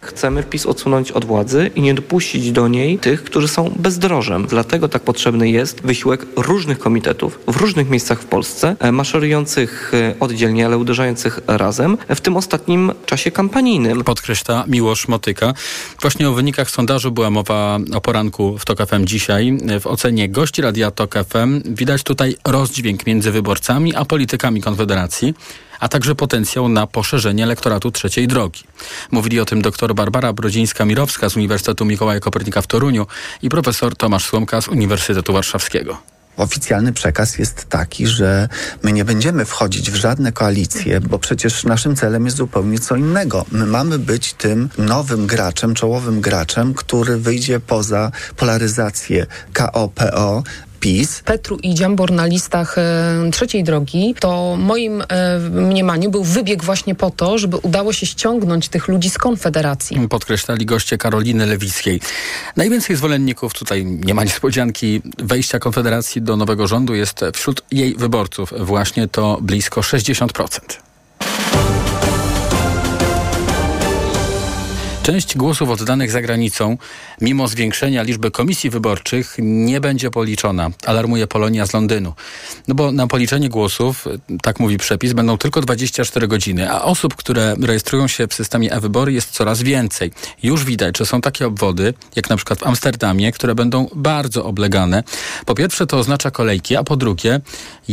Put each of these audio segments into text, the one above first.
Chcemy PiS odsunąć od władzy i nie dopuścić do niej tych, którzy są bezdrożem. Dlatego tak potrzebny jest wysiłek różnych komitetów w różnych miejscach w Polsce, e, maszerujących e, oddzielnie, ale uderzających razem w tym ostatnim czasie kampanijnym. Podkreśla Miłosz Motyka. Właśnie o wynikach sondażu była mowa o poranku w TOK FM dzisiaj. W ocenie gości Radia TOK FM widać tutaj rozdźwięk między wyborcami a politykami Konfederacji a także potencjał na poszerzenie elektoratu trzeciej drogi. Mówili o tym dr Barbara Brodzińska-Mirowska z Uniwersytetu Mikołaja Kopernika w Toruniu i profesor Tomasz Słomka z Uniwersytetu Warszawskiego. Oficjalny przekaz jest taki, że my nie będziemy wchodzić w żadne koalicje, bo przecież naszym celem jest zupełnie co innego. My mamy być tym nowym graczem, czołowym graczem, który wyjdzie poza polaryzację KO-PO, PiS. Petru i Dziambor na listach e, trzeciej drogi, to moim e, mniemaniu był wybieg właśnie po to, żeby udało się ściągnąć tych ludzi z Konfederacji. Podkreślali goście Karoliny Lewickiej. Najwięcej zwolenników, tutaj nie ma niespodzianki, wejścia Konfederacji do nowego rządu jest wśród jej wyborców właśnie to blisko 60%. Część głosów oddanych za granicą, mimo zwiększenia liczby komisji wyborczych, nie będzie policzona, alarmuje Polonia z Londynu. No bo na policzenie głosów, tak mówi przepis, będą tylko 24 godziny, a osób, które rejestrują się w systemie e-wybory jest coraz więcej. Już widać, że są takie obwody, jak na przykład w Amsterdamie, które będą bardzo oblegane. Po pierwsze to oznacza kolejki, a po drugie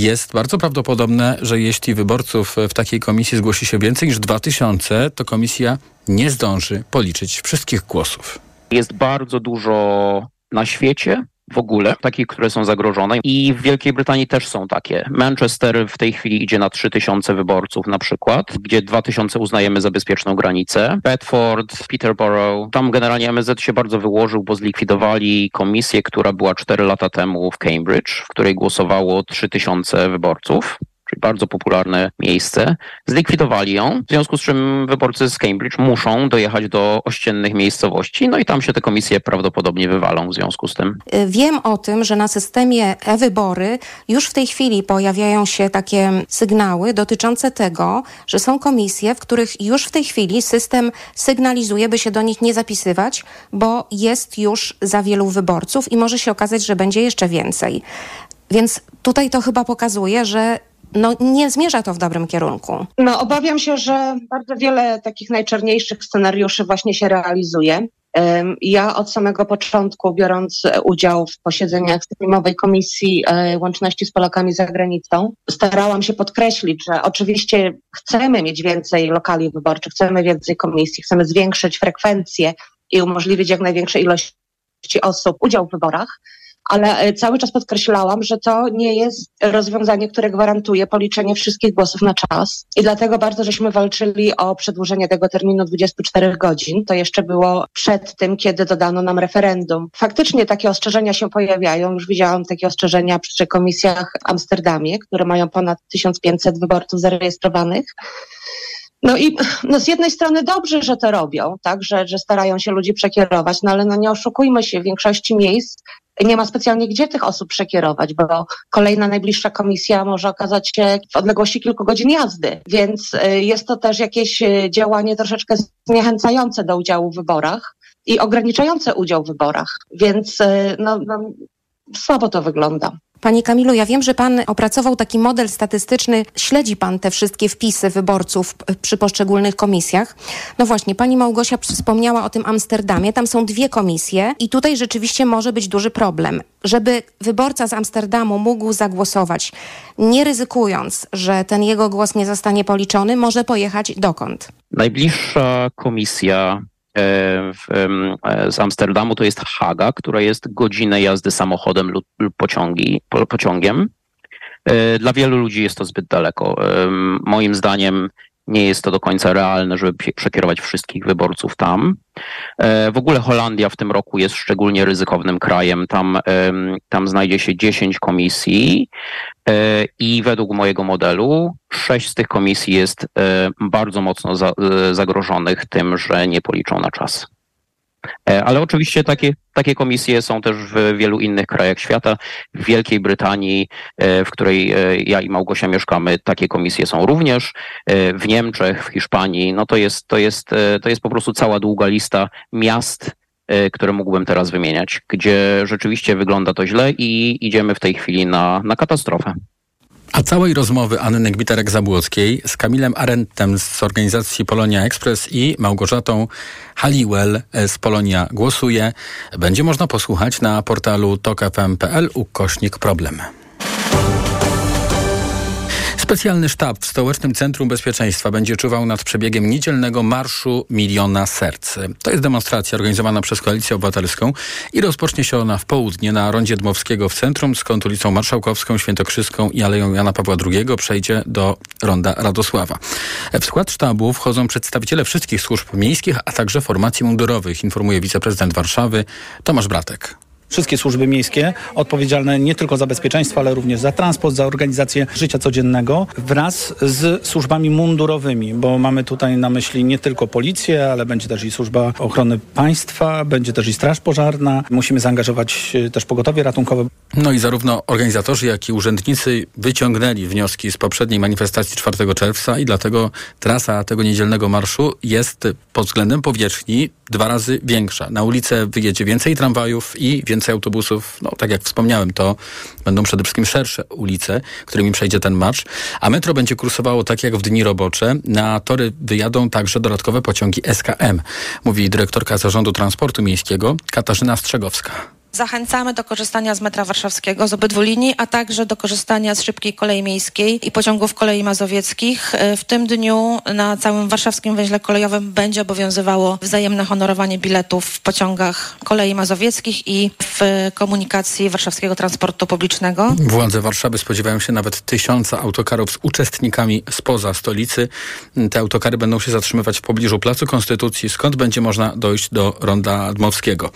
jest bardzo prawdopodobne, że jeśli wyborców w takiej komisji zgłosi się więcej niż 2000, to komisja nie zdąży policzyć wszystkich głosów. Jest bardzo dużo na świecie w ogóle, takich, które są zagrożone. I w Wielkiej Brytanii też są takie. Manchester w tej chwili idzie na 3000 wyborców na przykład, gdzie 2000 uznajemy za bezpieczną granicę. Bedford, Peterborough, tam generalnie MSZ się bardzo wyłożył, bo zlikwidowali komisję, która była 4 lata temu w Cambridge, w której głosowało 3000 wyborców czyli bardzo popularne miejsce, zlikwidowali ją, w związku z czym wyborcy z Cambridge muszą dojechać do ościennych miejscowości, no i tam się te komisje prawdopodobnie wywalą w związku z tym. Y, wiem o tym, że na systemie e-wybory już w tej chwili pojawiają się takie sygnały dotyczące tego, że są komisje, w których już w tej chwili system sygnalizuje, by się do nich nie zapisywać, bo jest już za wielu wyborców i może się okazać, że będzie jeszcze więcej. Więc tutaj to chyba pokazuje, że no, nie zmierza to w dobrym kierunku. No, obawiam się, że bardzo wiele takich najczarniejszych scenariuszy właśnie się realizuje. Ja od samego początku, biorąc udział w posiedzeniach streamowej Komisji e, Łączności z Polakami za granicą, starałam się podkreślić, że oczywiście chcemy mieć więcej lokali wyborczych, chcemy więcej komisji, chcemy zwiększyć frekwencję i umożliwić jak największej ilości osób udział w wyborach, ale e, cały czas podkreślałam, że to nie jest rozwiązanie, które gwarantuje policzenie wszystkich głosów na czas. I dlatego bardzo żeśmy walczyli o przedłużenie tego terminu 24 godzin. To jeszcze było przed tym, kiedy dodano nam referendum. Faktycznie takie ostrzeżenia się pojawiają. Już widziałam takie ostrzeżenia przy komisjach w Amsterdamie, które mają ponad 1500 wyborców zarejestrowanych. No i no z jednej strony dobrze, że to robią, tak, że, że starają się ludzi przekierować, no ale no nie oszukujmy się, w większości miejsc nie ma specjalnie gdzie tych osób przekierować, bo kolejna najbliższa komisja może okazać się w odległości kilku godzin jazdy, więc y, jest to też jakieś y, działanie troszeczkę zniechęcające do udziału w wyborach i ograniczające udział w wyborach, więc y, no, no słabo to wygląda. Panie Kamilu, ja wiem, że Pan opracował taki model statystyczny, śledzi Pan te wszystkie wpisy wyborców przy poszczególnych komisjach. No właśnie, Pani Małgosia wspomniała o tym Amsterdamie, tam są dwie komisje i tutaj rzeczywiście może być duży problem. Żeby wyborca z Amsterdamu mógł zagłosować, nie ryzykując, że ten jego głos nie zostanie policzony, może pojechać dokąd? Najbliższa komisja w, e, z Amsterdamu to jest Haga, która jest godzinę jazdy samochodem lub, lub pociągi, pociągiem. E, dla wielu ludzi jest to zbyt daleko. Moim zdaniem nie jest to do końca realne, żeby przekierować wszystkich wyborców tam. W ogóle Holandia w tym roku jest szczególnie ryzykownym krajem. Tam, tam znajdzie się 10 komisji E, I według mojego modelu sześć z tych komisji jest e, bardzo mocno za, e, zagrożonych tym, że nie policzą na czas. Ale oczywiście takie, takie komisje są też w wielu innych krajach świata. W Wielkiej Brytanii, w której ja i Małgosia mieszkamy, takie komisje są również. W Niemczech, w Hiszpanii, no to jest, to jest, to jest po prostu cała długa lista miast, które mógłbym teraz wymieniać, gdzie rzeczywiście wygląda to źle i idziemy w tej chwili na, na katastrofę. A całej rozmowy Anny Gbiterek-Zabłockiej z Kamilem Arentem z organizacji Polonia Express i Małgorzatą Haliwell z Polonia Głosuje będzie można posłuchać na portalu tokfm.pl ukośnik problem. Specjalny sztab w Stołecznym Centrum Bezpieczeństwa będzie czuwał nad przebiegiem niedzielnego Marszu Miliona Serc. To jest demonstracja organizowana przez Koalicję Obywatelską i rozpocznie się ona w południe na rondzie Dmowskiego w centrum, skąd ulicą Marszałkowską, Świętokrzyską i Aleją Jana Pawła II przejdzie do ronda Radosława. W skład sztabu wchodzą przedstawiciele wszystkich służb miejskich, a także formacji mundurowych, informuje wiceprezydent Warszawy Tomasz Bratek. Wszystkie służby miejskie odpowiedzialne nie tylko za bezpieczeństwo, ale również za transport, za organizację życia codziennego wraz z służbami mundurowymi, bo mamy tutaj na myśli nie tylko policję, ale będzie też i służba ochrony państwa, będzie też i straż pożarna. Musimy zaangażować e, też pogotowie ratunkowe. No i zarówno organizatorzy, jak i urzędnicy wyciągnęli wnioski z poprzedniej manifestacji 4 czerwca i dlatego trasa tego niedzielnego marszu jest pod względem powierzchni dwa razy większa. Na ulicę wyjedzie więcej tramwajów i więcej autobusów. No, tak jak wspomniałem, to będą przede wszystkim szersze ulice, którymi przejdzie ten marsz. A metro będzie kursowało tak jak w dni robocze. Na tory wyjadą także dodatkowe pociągi SKM, mówi dyrektorka Zarządu Transportu Miejskiego Katarzyna Strzegowska. Zachęcamy do korzystania z metra warszawskiego z obydwu linii, a także do korzystania z szybkiej kolei miejskiej i pociągów kolei mazowieckich. W tym dniu na całym warszawskim węźle kolejowym będzie obowiązywało wzajemne honorowanie biletów w pociągach kolei mazowieckich i w komunikacji warszawskiego transportu publicznego. Władze Warszawy spodziewają się nawet tysiąca autokarów z uczestnikami spoza stolicy. Te autokary będą się zatrzymywać w pobliżu Placu Konstytucji, skąd będzie można dojść do Ronda Dmowskiego.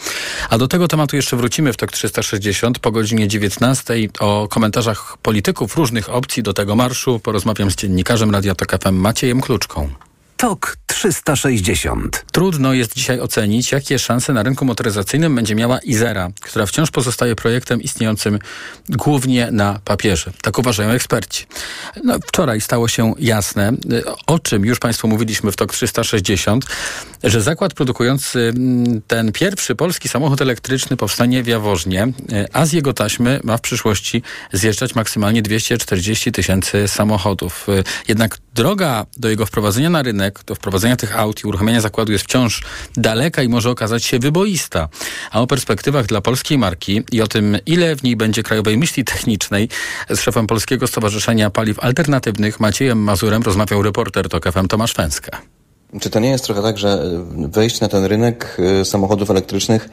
A do tego tematu jeszcze wrócimy w TOK 360 po godzinie 19 o komentarzach polityków różnych opcji do tego marszu. Porozmawiam z dziennikarzem Radia TOK FM Maciejem Kluczką. TOK 360. Trudno jest dzisiaj ocenić, jakie szanse na rynku motoryzacyjnym będzie miała Izera, która wciąż pozostaje projektem istniejącym głównie na papierze. Tak uważają eksperci. No, wczoraj stało się jasne, o czym już Państwu mówiliśmy w TOK 360, że zakład produkujący mm, ten pierwszy polski samochód elektryczny powstanie w Jaworznie, a z jego taśmy ma w przyszłości zjeżdżać maksymalnie 240 tysięcy samochodów. Jednak droga do jego wprowadzenia na rynek, do wprowadzenia tych aut i uruchomienia zakładu jest wciąż daleka i może okazać się wyboista. A o perspektywach dla polskiej marki i o tym, ile w niej będzie krajowej myśli technicznej z szefem Polskiego Stowarzyszenia Paliw Alternatywnych Maciejem Mazurem rozmawiał reporter TOK FM Tomasz Fęska. Czy to nie jest trochę tak, że wejść na ten rynek y, samochodów elektrycznych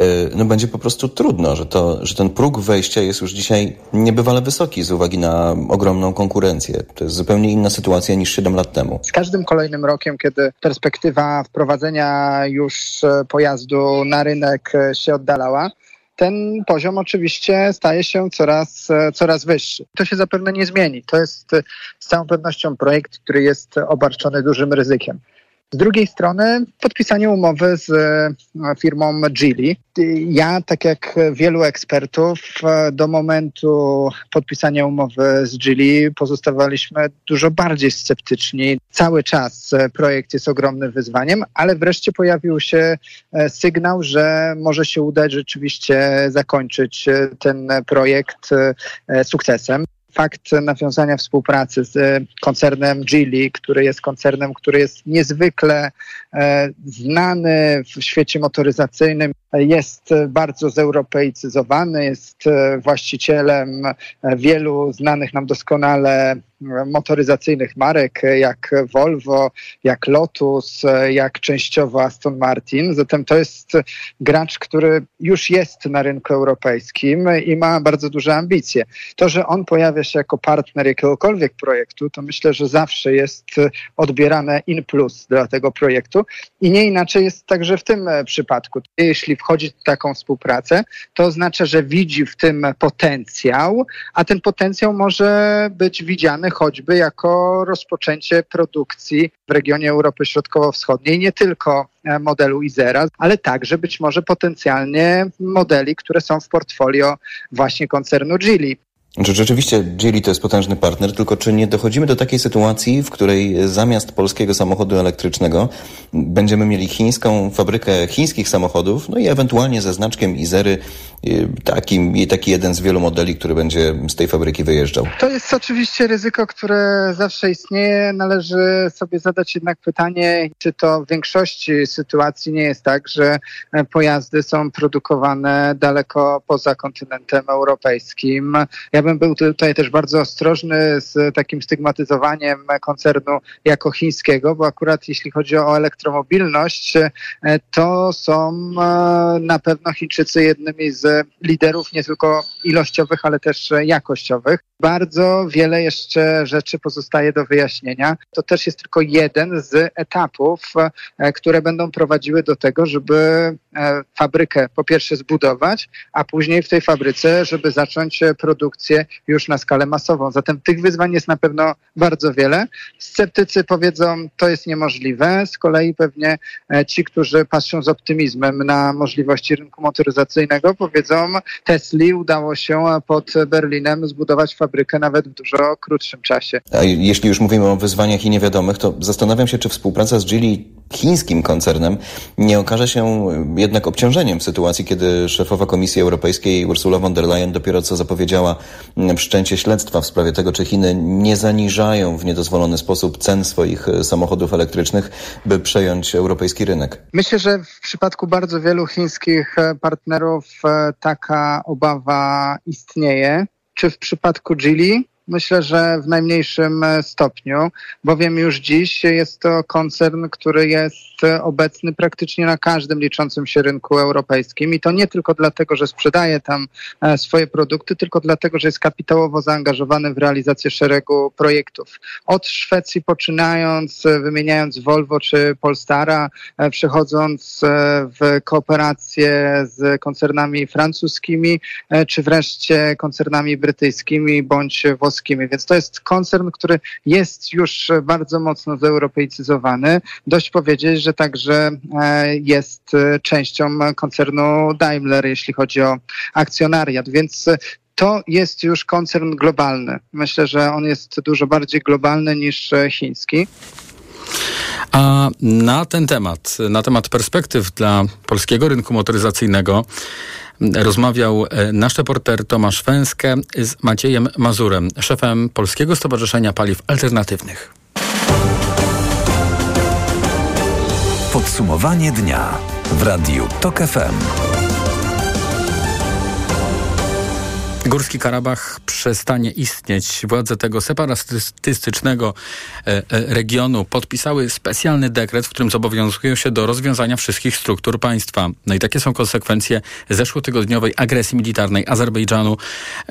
y, no będzie po prostu trudno, że, to, że ten próg wejścia jest już dzisiaj niebywale wysoki z uwagi na ogromną konkurencję. To jest zupełnie inna sytuacja niż 7 lat temu. Z każdym kolejnym rokiem, kiedy perspektywa wprowadzenia już e, pojazdu na rynek e, się oddalała, ten poziom oczywiście staje się coraz, e, coraz wyższy. To się zapewne nie zmieni. To jest z całą pewnością projekt, który jest obarczony dużym ryzykiem. Z drugiej strony podpisanie umowy z e, firmą Geely. Ja, tak jak wielu ekspertów, e, do momentu podpisania umowy z Geely pozostawaliśmy dużo bardziej sceptyczni. Cały czas e, projekt jest ogromnym wyzwaniem, ale wreszcie pojawił się sygnał, że może się udać rzeczywiście zakończyć ten projekt sukcesem fakt nawiązania współpracy z e, koncernem Geely, który jest koncernem, który jest niezwykle e, znany w świecie motoryzacyjnym, jest bardzo zeuropeicyzowany, jest e, właścicielem wielu znanych nam doskonale motoryzacyjnych marek, jak Volvo, jak Lotus, jak częściowo Aston Martin. Zatem to jest gracz, który już jest na rynku europejskim i ma bardzo duże ambicje. To, że on pojawia się jako partner jakiegokolwiek projektu, to myślę, że zawsze jest odbierane in plus dla tego projektu i nie inaczej jest także w tym przypadku. Jeśli wchodzi w taką współpracę, to oznacza, że widzi w tym potencjał, a ten potencjał może być widziany choćby jako rozpoczęcie produkcji w regionie Europy Środkowo-Wschodniej nie tylko e, modelu Izera, ale także być może potencjalnie modeli, które są w portfolio właśnie koncernu Geely. Czy rzeczywiście Geely to jest potężny partner, tylko czy nie dochodzimy do takiej sytuacji, w której zamiast polskiego samochodu elektrycznego będziemy mieli chińską fabrykę chińskich samochodów, no i ewentualnie ze znaczkiem Izery y, taki, taki jeden z wielu modeli, który będzie z tej fabryki wyjeżdżał? To jest oczywiście ryzyko, które zawsze istnieje. Należy sobie zadać jednak pytanie, czy to w większości sytuacji nie jest tak, że pojazdy są produkowane daleko poza kontynentem europejskim. Ja ja bym był tutaj też bardzo ostrożny z takim stygmatyzowaniem koncernu jako chińskiego, bo akurat jeśli chodzi o elektromobilność, e, to są e, na pewno Chińczycy jednymi z liderów nie tylko ilościowych, ale też jakościowych. Bardzo wiele jeszcze rzeczy pozostaje do wyjaśnienia. To też jest tylko jeden z etapów, e, które będą prowadziły do tego, żeby fabrykę po pierwsze zbudować, a później w tej fabryce, żeby zacząć produkcję już na skalę masową. Zatem tych wyzwań jest na pewno bardzo wiele. Sceptycy powiedzą, to jest niemożliwe. Z kolei pewnie e, ci, którzy patrzą z optymizmem na możliwości rynku motoryzacyjnego, powiedzą, Tesli udało się pod Berlinem zbudować fabrykę nawet w dużo krótszym czasie. A jeśli już mówimy o wyzwaniach i niewiadomych, to zastanawiam się, czy współpraca z Geely chińskim koncernem nie okaże się jednak obciążeniem w sytuacji, kiedy szefowa Komisji Europejskiej Ursula von der Leyen dopiero co zapowiedziała wszczęcie śledztwa w sprawie tego, czy Chiny nie zaniżają w niedozwolony sposób cen swoich samochodów elektrycznych, by przejąć europejski rynek. Myślę, że w przypadku bardzo wielu chińskich partnerów e, taka obawa istnieje czy w przypadku Gili Myślę, że w najmniejszym e, stopniu, bowiem już dziś jest to koncern, który jest obecny praktycznie na każdym liczącym się rynku europejskim i to nie tylko dlatego, że sprzedaje tam e, swoje produkty, tylko dlatego, że jest kapitałowo zaangażowany w realizację szeregu projektów. Od Szwecji poczynając, e, wymieniając Volvo czy Polstara, przechodząc w kooperację z koncernami francuskimi, czy wreszcie koncernami brytyjskimi bądź włoskimi więc to jest koncern, który jest już bardzo mocno zeuropeicyzowany. Dość powiedzieć, że także e, jest e, częścią koncernu Daimler, jeśli chodzi o akcjonariat, więc to jest już koncern globalny. Myślę, że on jest dużo bardziej globalny niż e, chiński. A na ten temat, na temat perspektyw dla polskiego rynku motoryzacyjnego, rozmawiał e, nasz reporter Tomasz Węskę z Maciejem Mazurem, szefem Polskiego Stowarzyszenia Paliw Alternatywnych. Podsumowanie dnia w Radiu TOK FM. Górski Karabach przestanie istnieć. Władze tego separatystycznego e, e, regionu podpisały specjalny dekret, w którym zobowiązują się do rozwiązania wszystkich struktur państwa. No i takie są konsekwencje zeszłotygodniowej agresji militarnej Azerbejdżanu,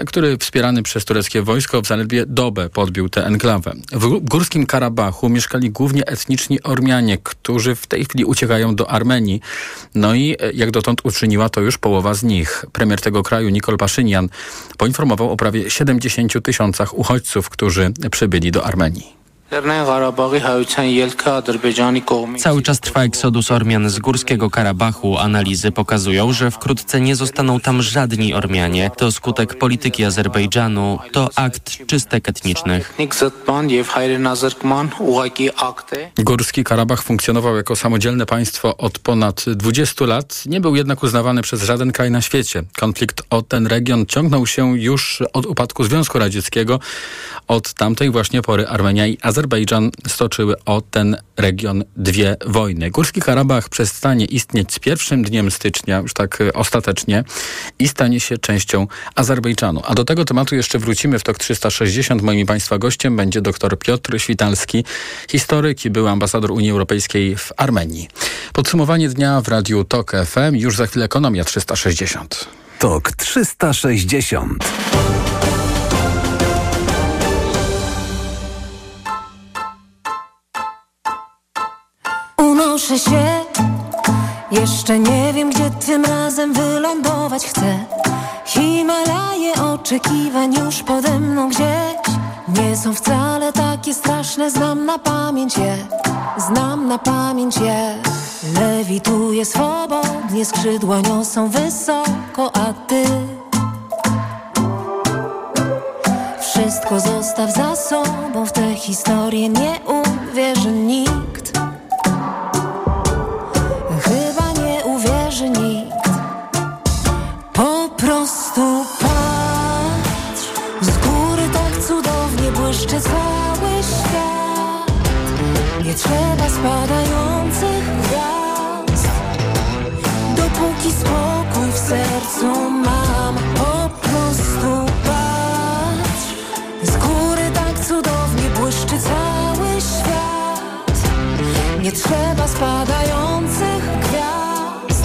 który wspierany przez tureckie wojsko w zaledwie dobę podbił tę enklawę. W Górskim Karabachu mieszkali głównie etniczni Ormianie, którzy w tej chwili uciekają do Armenii. No i e, jak dotąd uczyniła to już połowa z nich. Premier tego kraju, Nikol Paszynian, poinformował o prawie 70 tysiącach uchodźców, którzy przybyli do Armenii. Cały czas trwa eksodus Ormian z Górskiego Karabachu. Analizy pokazują, że wkrótce nie zostaną tam żadni Ormianie. To skutek polityki Azerbejdżanu. To akt czystek etnicznych. Górski Karabach funkcjonował jako samodzielne państwo od ponad 20 lat. Nie był jednak uznawany przez żaden kraj na świecie. Konflikt o ten region ciągnął się już od upadku Związku Radzieckiego. Od tamtej właśnie pory Armenia i Azerbejdżan Azerbejdżan stoczyły o ten region dwie wojny. Górski Karabach przestanie istnieć z pierwszym dniem stycznia, już tak e, ostatecznie, i stanie się częścią Azerbejdżanu. A do tego tematu jeszcze wrócimy w TOK 360. Moim Państwa gościem będzie dr Piotr Świtalski, historyk i był ambasador Unii Europejskiej w Armenii. Podsumowanie dnia w Radiu TOK FM. Już za chwilę Ekonomia 360. TOK 360. unoszę się Jeszcze nie wiem, gdzie tym razem wylądować chcę Himalaje oczekiwań już pode mną gdzieś nie są wcale takie straszne. Znam na pamięć je, znam na pamięć je. Lewituję swobodnie, skrzydła niosą wysoko, a ty wszystko zostaw za sobą. W tę historię nie uwierzy nikt. Trzeba spadających gwiazd, dopóki spokój w sercu mam. Po prostu patrz, z góry tak cudownie błyszczy cały świat. Nie trzeba spadających gwiazd,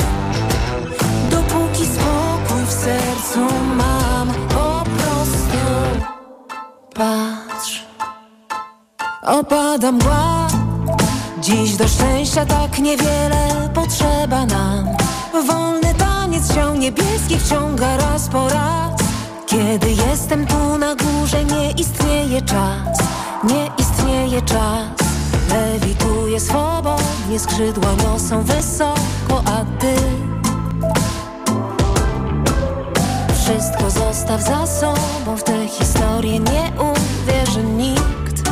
dopóki spokój w sercu mam. Po prostu patrz, opada mgła. Dziś do szczęścia tak niewiele potrzeba nam. Wolny taniec ciał niebieskich ciąga raz po raz. Kiedy jestem tu na górze, nie istnieje czas, nie istnieje czas. Lewituję swobodnie, skrzydła niosą wysoko, a ty wszystko zostaw za sobą. W tę historię nie uwierzy nikt.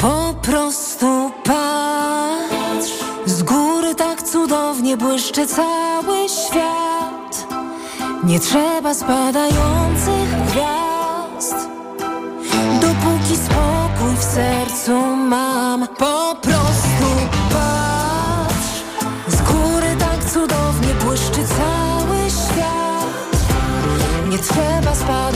Po prostu patrz, z góry tak cudownie błyszczy cały świat. Nie trzeba spadających gwiazd, dopóki spokój w sercu mam. Po prostu patrz, z góry tak cudownie błyszczy cały świat. Nie trzeba spadających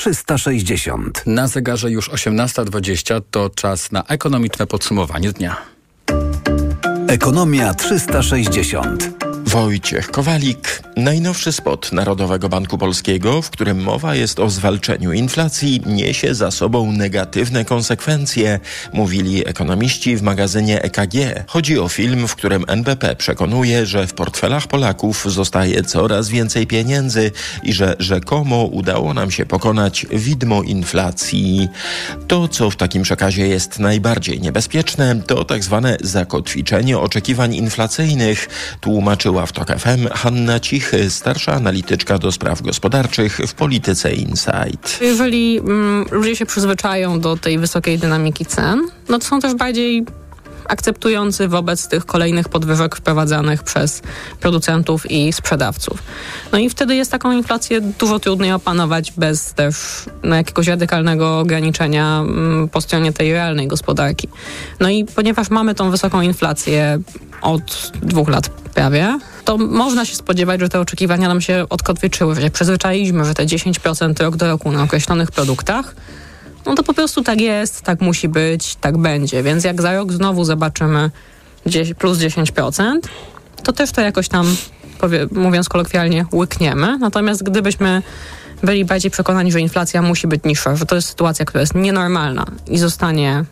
360. Na zegarze już 18.20 to czas na ekonomiczne podsumowanie dnia. Ekonomia 360. Wojciech Kowalik. Najnowszy spot Narodowego Banku Polskiego, w którym mowa jest o zwalczeniu inflacji, niesie za sobą negatywne konsekwencje, mówili ekonomiści w magazynie EKG. Chodzi o film, w którym NBP przekonuje, że w portfelach Polaków zostaje coraz więcej pieniędzy i że rzekomo udało nam się pokonać widmo inflacji. To, co w takim przekazie jest najbardziej niebezpieczne, to tak zwane zakotwiczenie oczekiwań inflacyjnych, tłumaczyła w TOK FM Hanna Cichy, starsza analityczka do spraw gospodarczych w Polityce Insight. Jeżeli mm, ludzie się przyzwyczają do tej wysokiej dynamiki cen, no to są też bardziej akceptujący wobec tych kolejnych podwyżek wprowadzanych przez producentów i sprzedawców. No i wtedy jest taką inflację dużo trudniej opanować bez też no, jakiegoś radykalnego ograniczenia mm, po stronie tej realnej gospodarki. No i ponieważ mamy tą wysoką inflację od dwóch lat prawie, to można się spodziewać, że te oczekiwania nam się odkotwieczyły, że przyzwyczailiśmy, że te 10% rok do roku na określonych produktach no to po prostu tak jest, tak musi być, tak będzie. Więc jak za rok znowu zobaczymy 10, plus 10%, to też to jakoś tam, powie, mówiąc kolokwialnie, łykniemy. Natomiast gdybyśmy byli bardziej przekonani, że inflacja musi być niższa, że to jest sytuacja, która jest nienormalna i zostanie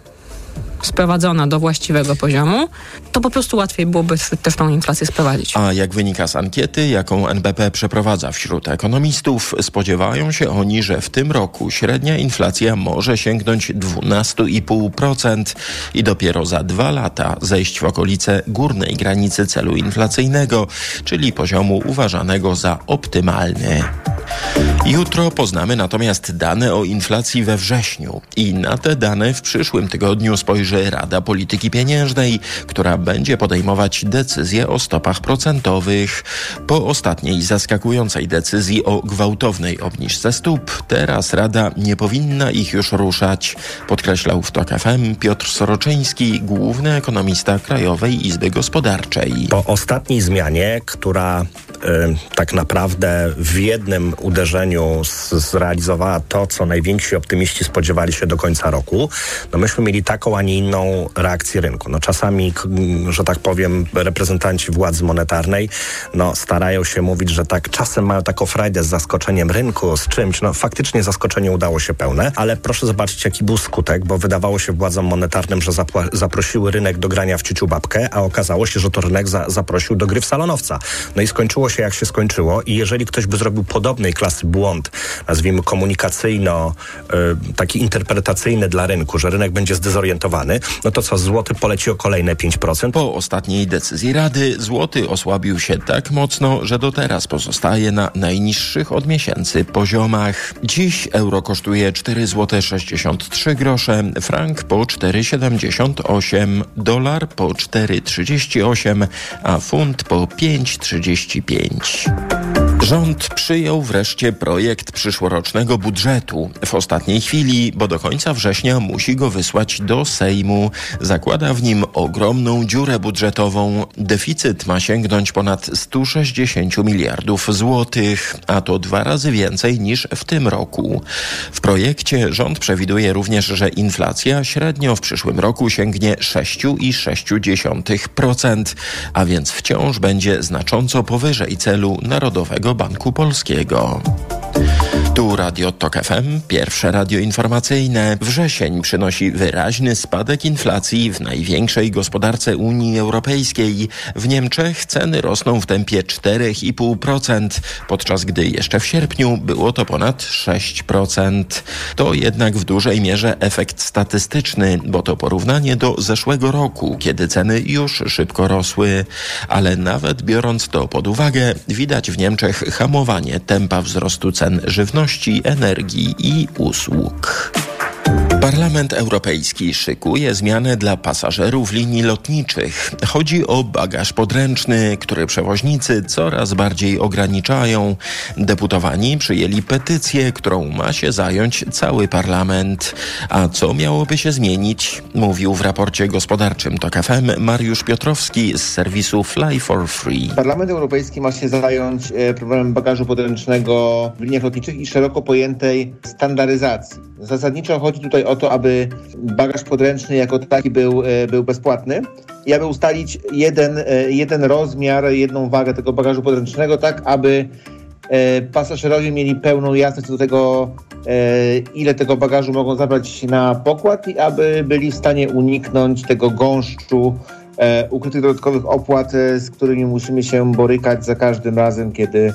sprowadzona do właściwego poziomu, to po prostu łatwiej byłoby też tą inflację sprowadzić. A jak wynika z ankiety, jaką NBP przeprowadza wśród ekonomistów, spodziewają się oni, że w tym roku średnia inflacja może sięgnąć 12,5% i dopiero za dwa lata zejść w okolice górnej granicy celu inflacyjnego, czyli poziomu uważanego za optymalny. Jutro poznamy natomiast dane o inflacji we wrześniu i na te dane w przyszłym tygodniu spojrzy Rada Polityki Pieniężnej, która będzie podejmować decyzje o stopach procentowych. Po ostatniej zaskakującej decyzji o gwałtownej obniżce stóp, teraz Rada nie powinna ich już ruszać, podkreślał w TOK FM Piotr Soroczyński, główny ekonomista Krajowej Izby Gospodarczej. Po ostatniej zmianie, która tak naprawdę w jednym uderzeniu zrealizowała to, co najwięksi optymiści spodziewali się do końca roku, no myśmy mieli taką, a nie inną reakcję rynku. No czasami, że tak powiem, reprezentanci władzy monetarnej no, starają się mówić, że tak czasem mają taką frajdę z zaskoczeniem rynku, z czymś. No faktycznie zaskoczenie udało się pełne, ale proszę zobaczyć, jaki był skutek, bo wydawało się władzom monetarnym, że zaprosiły rynek do grania w ciuciu babkę, a okazało się, że to rynek za zaprosił do gry w salonowca. No i skończyło się jak się skończyło i jeżeli ktoś by zrobił podobnej klasy błąd, nazwijmy komunikacyjno, y, taki interpretacyjny dla rynku, że rynek będzie zdezorientowany, no to co, złoty poleci o kolejne 5%? Po ostatniej decyzji Rady złoty osłabił się tak mocno, że do teraz pozostaje na najniższych od miesięcy poziomach. Dziś euro kosztuje 4 zł 63 grosze, frank po 4,78, dolar po 4,38, a funt po 5,35. Rząd przyjął wreszcie projekt przyszłorocznego budżetu. W ostatniej chwili, bo do końca września musi go wysłać do Sejmu. Zakłada w nim ogromną dziurę budżetową. Deficyt ma sięgnąć ponad 160 miliardów złotych, a to dwa razy więcej niż w tym roku. W projekcie rząd przewiduje również, że inflacja średnio w przyszłym roku sięgnie 6,6%, a więc wciąż będzie znacząco powyżej celu Narodowego Banku Polskiego. Tu Radio Tok FM, pierwsze radio informacyjne. Wrzesień przynosi wyraźny spadek inflacji w największej gospodarce Unii Europejskiej. W Niemczech ceny rosną w tempie 4,5%, podczas gdy jeszcze w sierpniu było to ponad 6%. To jednak w dużej mierze efekt statystyczny, bo to porównanie do zeszłego roku, kiedy ceny już szybko rosły. Ale nawet biorąc to pod uwagę, widać w Niemczech hamowanie tempa wzrostu cen żywności energii i usług. Parlament Europejski szykuje zmianę dla pasażerów linii lotniczych. Chodzi o bagaż podręczny, który przewoźnicy coraz bardziej ograniczają. Deputowani przyjęli petycję, którą ma się zająć cały parlament. A co miałoby się zmienić? Mówił w raporcie gospodarczym TOK FM Mariusz Piotrowski z serwisu Fly for Free. Parlament Europejski ma się zająć e, problemem bagażu podręcznego w liniach lotniczych i szeroko pojętej standaryzacji. Zasadniczo chodzi tutaj o to, aby bagaż podręczny jako taki był, e, był bezpłatny. I aby ustalić jeden, e, jeden rozmiar, jedną wagę tego bagażu podręcznego, tak aby e, pasażerowie mieli pełną jasność co do tego, ile tego bagażu mogą zabrać na pokład i aby byli w stanie uniknąć tego gąszczu ukrytych dodatkowych opłat, z którymi musimy się borykać za każdym razem, kiedy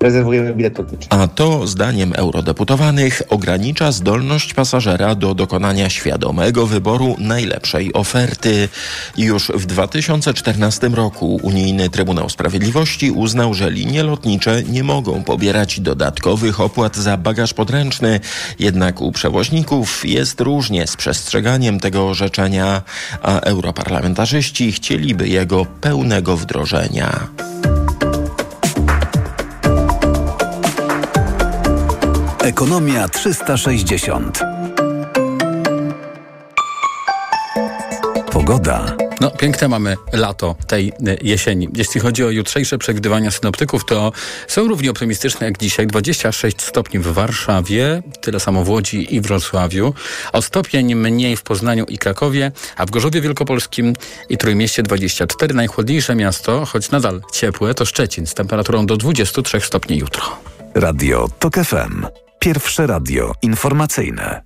rezerwujemy bilet lotniczy. A to, zdaniem eurodeputowanych, ogranicza zdolność pasażera do dokonania świadomego wyboru najlepszej oferty. Już w 2014 roku Unijny Trybunał Sprawiedliwości uznał, że linie lotnicze nie mogą pobierać dodatkowych opłat za bagaż podręczny, jednak u przewoźników jest różnie z przestrzeganiem tego orzeczenia, a europarlamentarzyści chcieliby jego pełnego wdrożenia. Ekonomia 360. Pogoda. No, piękne mamy lato tej e, jesieni. Jeśli chodzi o jutrzejsze przewidywania synoptyków, to są równie optymistyczne jak dzisiaj. 26 stopni w Warszawie, tyle samo w Łodzi i Wrocławiu. O stopień mniej w Poznaniu i Krakowie, a w Gorzowie Wielkopolskim i Trójmieście 24. Najchłodniejsze miasto, choć nadal ciepłe, to Szczecin z temperaturą do 23 stopni jutro. Radio TOK FM. Pierwsze radio informacyjne.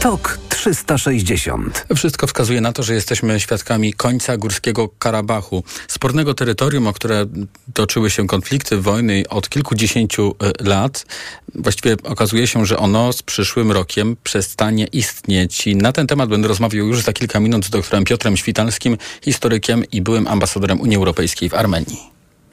Tok 360. Wszystko wskazuje na to, że jesteśmy świadkami końca Górskiego Karabachu. Spornego terytorium, o które toczyły się konflikty, wojny od kilkudziesięciu e, lat. Właściwie okazuje się, że ono z przyszłym rokiem przestanie istnieć. I na ten temat będę rozmawiał już za kilka minut z doktorem Piotrem Świtalskim, historykiem i byłym ambasadorem Unii Europejskiej w Armenii.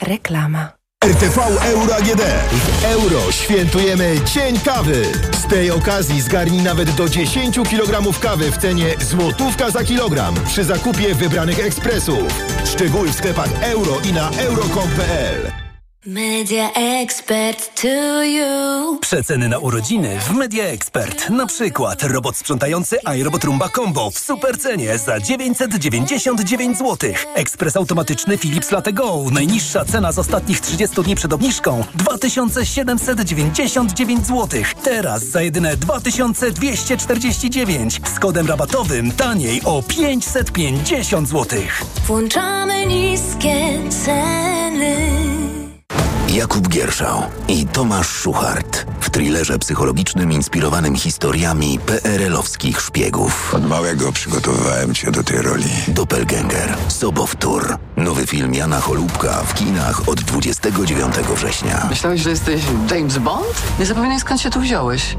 Reklama. RTV Euro AGD. W euro świętujemy Dzień Kawy. Z tej okazji zgarnij nawet do 10 kg kawy w cenie złotówka za kilogram przy zakupie wybranych ekspresów. Szczegóły w sklepach euro i na euro.com.pl. Media Expert to you. Przeceny na urodziny w Media Expert. Na przykład robot sprzątający iRobot Rumba Combo w supercenie za 999 zł. Ekspres automatyczny Philips Latte Go. Najniższa cena z ostatnich 30 dni przed obniżką 2799 zł. Teraz za jedyne 2249. Z kodem rabatowym taniej o 550 zł. Włączamy niskie ceny. Jakub Gierszał i Tomasz Szuchart w thrillerze psychologicznym inspirowanym historiami PRL-owskich szpiegów. Od małego przygotowywałem cię do tej roli. Doppelganger, Sobowtór. Nowy film Jana Cholubka w kinach od 29 września. Myślałeś, że jesteś James Bond? Nie zapewne skąd się tu wziąłeś.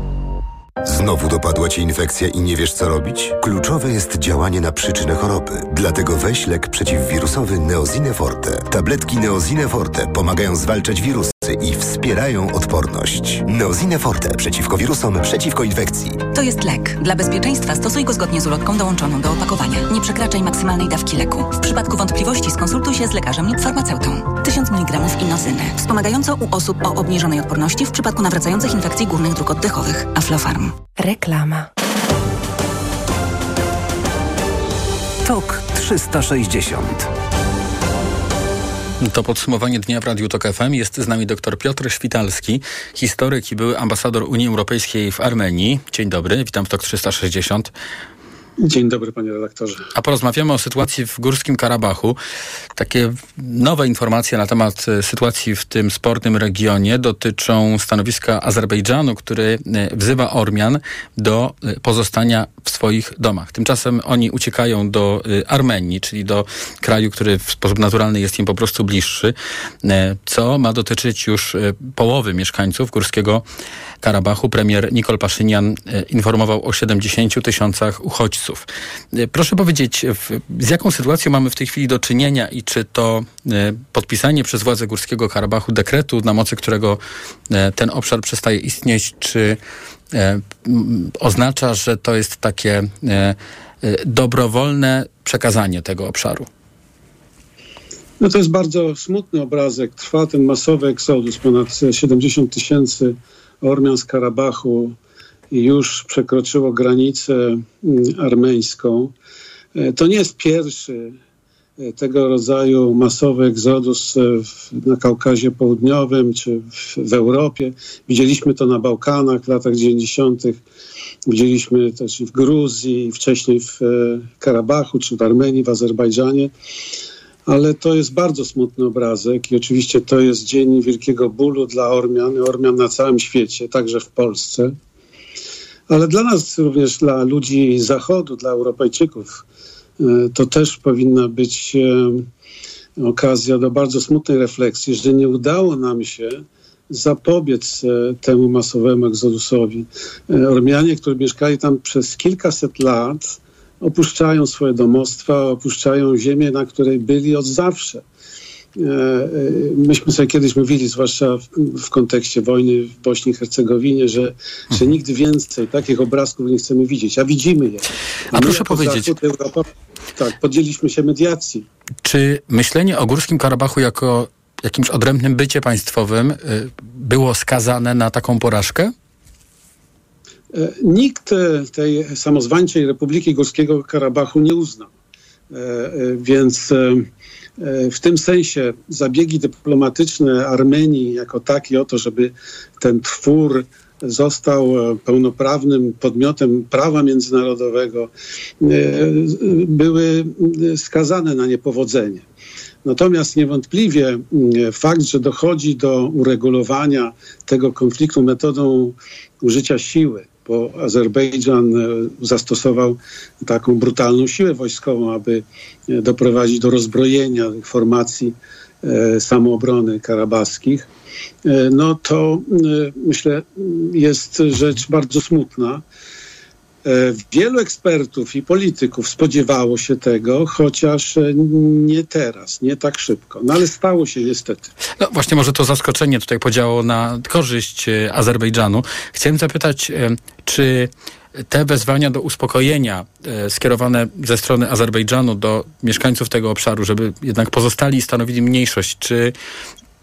Znowu dopadła cię infekcja i nie wiesz co robić? Kluczowe jest działanie na przyczynę choroby. Dlatego weź lek przeciwwirusowy Neozine Forte. Tabletki Neozine Forte pomagają zwalczać wirusy i wspierają odporność. Neozine Forte przeciwko wirusom, przeciwko infekcji. To jest lek. Dla bezpieczeństwa stosuj go zgodnie z ulotką dołączoną do opakowania. Nie przekraczaj maksymalnej dawki leku. W przypadku wątpliwości skonsultuj się z lekarzem lub farmaceutą. 1000 mg inozyny. Wspomagająco u osób o obniżonej odporności w przypadku nawracających infekcji górnych dróg oddechowych. Aflofarm. Reklama. TOK 360 To podsumowanie dnia w Radiu Tok FM. Jest z nami dr Piotr Świtalski, historyk i były ambasador Unii Europejskiej w Armenii. Dzień dobry, witam w TOK 360. Dzień dobry, panie redaktorze. A porozmawiamy o sytuacji w Górskim Karabachu. Takie nowe informacje na temat e, sytuacji w tym spornym regionie dotyczą stanowiska Azerbejdżanu, który e, wzywa Ormian do e, pozostania w swoich domach. Tymczasem oni uciekają do Armenii, czyli do kraju, który w sposób naturalny jest im po prostu bliższy, co ma dotyczyć już połowy mieszkańców Górskiego Karabachu. Premier Nikol Paszynian informował o 70 tysiącach uchodźców. Proszę powiedzieć, z jaką sytuacją mamy w tej chwili do czynienia i czy to podpisanie przez władze Górskiego Karabachu dekretu, na mocy którego ten obszar przestaje istnieć, czy oznacza, że to jest takie dobrowolne przekazanie tego obszaru? No to jest bardzo smutny obrazek. Trwa ten masowy eksodus. Ponad 70 tysięcy Ormian z Karabachu już przekroczyło granicę mm, armeńską. To nie jest pierwszy tego rodzaju masowy egzodus na Kaukazie Południowym czy w, w Europie. Widzieliśmy to na Bałkanach w latach 90. Widzieliśmy też i w Gruzji, wcześniej w Karabachu czy w Armenii, w Azerbejdżanie ale to jest bardzo smutny obrazek i oczywiście to jest dzień wielkiego bólu dla Ormian, Ormian na całym świecie, także w Polsce. Ale dla nas, również dla ludzi Zachodu, dla Europejczyków, to też powinna być okazja do bardzo smutnej refleksji, że nie udało nam się zapobiec temu masowemu egzodusowi. Ormianie, którzy mieszkali tam przez kilkaset lat, opuszczają swoje domostwa, opuszczają ziemię, na której byli od zawsze. Myśmy sobie kiedyś mówili, zwłaszcza w, w kontekście wojny w Bośni i Hercegowinie, że, że nigdy więcej takich obrazków nie chcemy widzieć, a widzimy je. A proszę powiedzieć. Zachód, Europa, tak, podjęliśmy się mediacji. Czy myślenie o Górskim Karabachu jako jakimś odrębnym bycie państwowym było skazane na taką porażkę? Nikt tej samozwańczej Republiki Górskiego Karabachu nie uznał. Więc w tym sensie zabiegi dyplomatyczne Armenii jako taki o to, żeby ten twór został pełnoprawnym podmiotem prawa międzynarodowego, były skazane na niepowodzenie. Natomiast niewątpliwie fakt, że dochodzi do uregulowania tego konfliktu metodą użycia siły, bo Azerbejdżan zastosował taką brutalną siłę wojskową, aby doprowadzić do rozbrojenia formacji samoobrony karabaskich, no to myślę jest rzecz bardzo smutna. Wielu ekspertów i polityków spodziewało się tego, chociaż nie teraz, nie tak szybko. No ale stało się niestety. No właśnie, może to zaskoczenie tutaj podziało na korzyść Azerbejdżanu. Chciałem zapytać, czy te wezwania do uspokojenia e, skierowane ze strony Azerbejdżanu do mieszkańców tego obszaru, żeby jednak pozostali i stanowili mniejszość, czy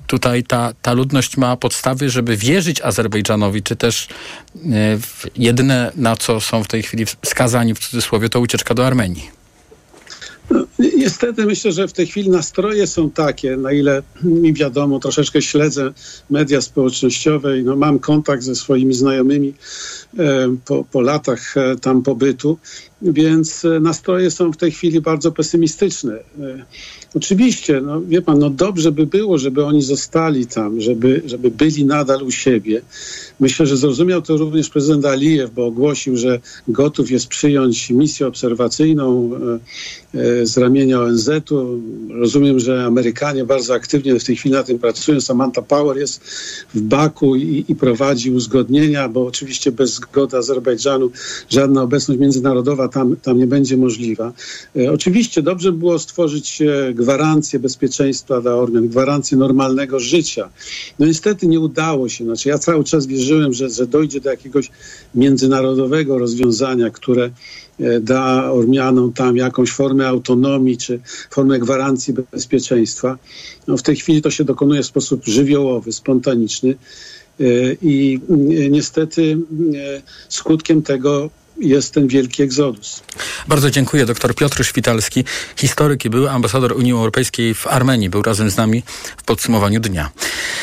tutaj ta, ta ludność ma podstawy, żeby wierzyć Azerbejdżanowi, czy też e, jedyne, na co są w tej chwili skazani w cudzysłowie, to ucieczka do Armenii? No, niestety myślę, że w tej chwili nastroje są takie, na ile mi wiadomo, troszeczkę śledzę media społecznościowe i no, mam kontakt ze swoimi znajomymi e, po, po latach e, tam pobytu, więc e, nastroje są w tej chwili bardzo pesymistyczne. E, oczywiście, no, wie pan, no dobrze by było, żeby oni zostali tam, żeby, żeby byli nadal u siebie. Myślę, że zrozumiał to również prezydent Alijew, bo ogłosił, że gotów jest przyjąć misję obserwacyjną e, z ramienia ONZ-u. Rozumiem, że Amerykanie bardzo aktywnie w tej chwili na tym pracują. Samantha Power jest w Baku i, i prowadzi uzgodnienia, bo oczywiście bez zgody Azerbejdżanu żadna obecność międzynarodowa tam, tam nie będzie możliwa. E, oczywiście dobrze było stworzyć e, gwarancję bezpieczeństwa dla Ormian, gwarancję normalnego życia. No niestety nie udało się. Znaczy ja cały czas wierzyłem, że, że dojdzie do jakiegoś międzynarodowego rozwiązania, które e, da Ormianom tam jakąś formę autonomii czy formę gwarancji bezpieczeństwa. No w tej chwili to się dokonuje w sposób żywiołowy, spontaniczny. I niestety skutkiem tego jest ten wielki egzodus. Bardzo dziękuję. Dr Piotr Szwitalski, historyk i były ambasador Unii Europejskiej w Armenii. Był razem z nami w podsumowaniu dnia.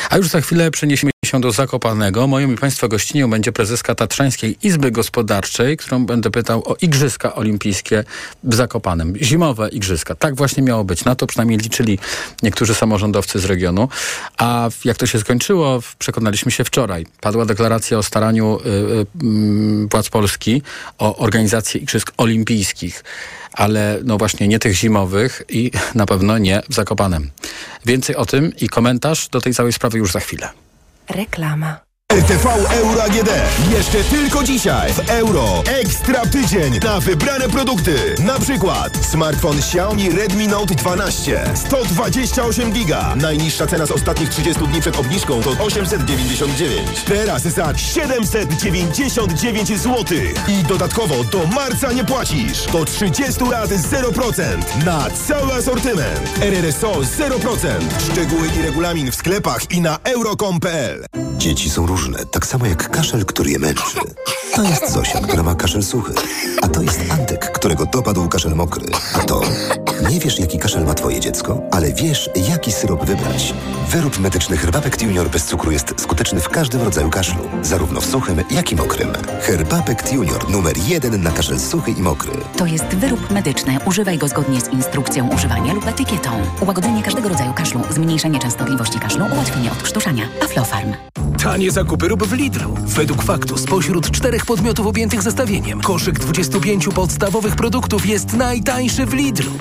A już za chwilę przeniesiemy się do Zakopanego. Moją i Państwa gościnią będzie prezeska Tatrzańskiej Izby Gospodarczej, którą będę pytał o Igrzyska Olimpijskie w Zakopanem. Zimowe Igrzyska. Tak właśnie miało być. Na to przynajmniej liczyli niektórzy samorządowcy z regionu. A jak to się skończyło, przekonaliśmy się wczoraj. Padła deklaracja o staraniu y, y, władz Polski o organizację Igrzysk Olimpijskich, ale no właśnie nie tych zimowych i na pewno nie w Zakopanem. Więcej o tym i komentarz do tej całej sprawy już za chwilę. Reklama. RTV Euro AGD. Jeszcze tylko dzisiaj w Euro. Ekstra tydzień na wybrane produkty. Na przykład smartfon Xiaomi Redmi Note 12. 128 giga. Najniższa cena z ostatnich 30 dni przed obniżką to 899. Teraz za 799 zł. I dodatkowo do marca nie płacisz. Do 30 lat 0% na cały asortyment. RRSO 0%. Szczegóły i regulamin w sklepach i na euro.com.pl. Dzieci są różne, tak samo jak kaszel, który je męczy. To jest Zosia, która ma kaszel suchy. A to jest Antek, którego dopadł kaszel mokry. A to... Nie wiesz, jaki kaszel ma twoje dziecko, ale wiesz, jaki syrop wybrać. Wyrób medyczny Herbapekt Junior bez cukru jest skuteczny w każdym rodzaju kaszlu. Zarówno w suchym, jak i mokrym. Herbapekt Junior numer jeden na kaszel suchy i mokry. To jest wyrób medyczny. Używaj go zgodnie z instrukcją używania lub etykietą. Ułagodzenie każdego rodzaju kaszlu, zmniejszenie częstotliwości kaszlu, ułatwienie odkrztuszania. Aflofarm. Tanie zakupy rób w Lidlu. Według faktu spośród czterech podmiotów objętych zestawieniem koszyk 25 podstawowych produktów jest najtańszy w Lidlu.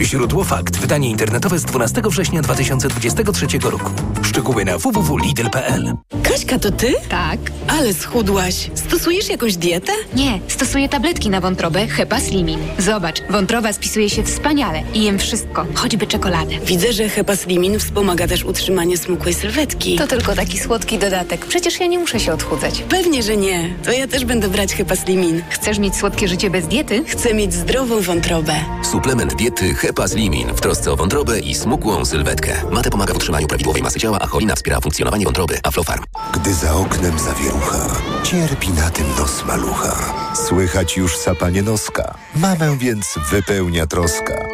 Źródło fakt. Wydanie internetowe z 12 września 2023 roku. Szczegóły na www.lidl.pl Kaśka, to ty? Tak. Ale schudłaś. Stosujesz jakąś dietę? Nie, stosuję tabletki na wątrobę Hepa Slimin. Zobacz, wątroba spisuje się wspaniale i jem wszystko, choćby czekoladę. Widzę, że Hepa Slimin wspomaga też utrzymanie smukłej sylwetki. To tylko taki słodki dodatek. Przecież ja nie muszę się odchudzać. Pewnie, że nie. To ja też będę brać Hepa Slimin. Chcesz mieć słodkie życie bez diety? Chcę mieć zdrową wątrobę. Suplement diety Hepa Slimin w trosce o wątrobę i smukłą sylwetkę. Mate pomaga w utrzymaniu prawidłowej masy ciała, a cholina wspiera funkcjonowanie wątroby. Aflofarm. Gdy za oknem zawierucha, cierpi na tym nos malucha. Słychać już sapanie noska. Mamę więc wypełnia troska.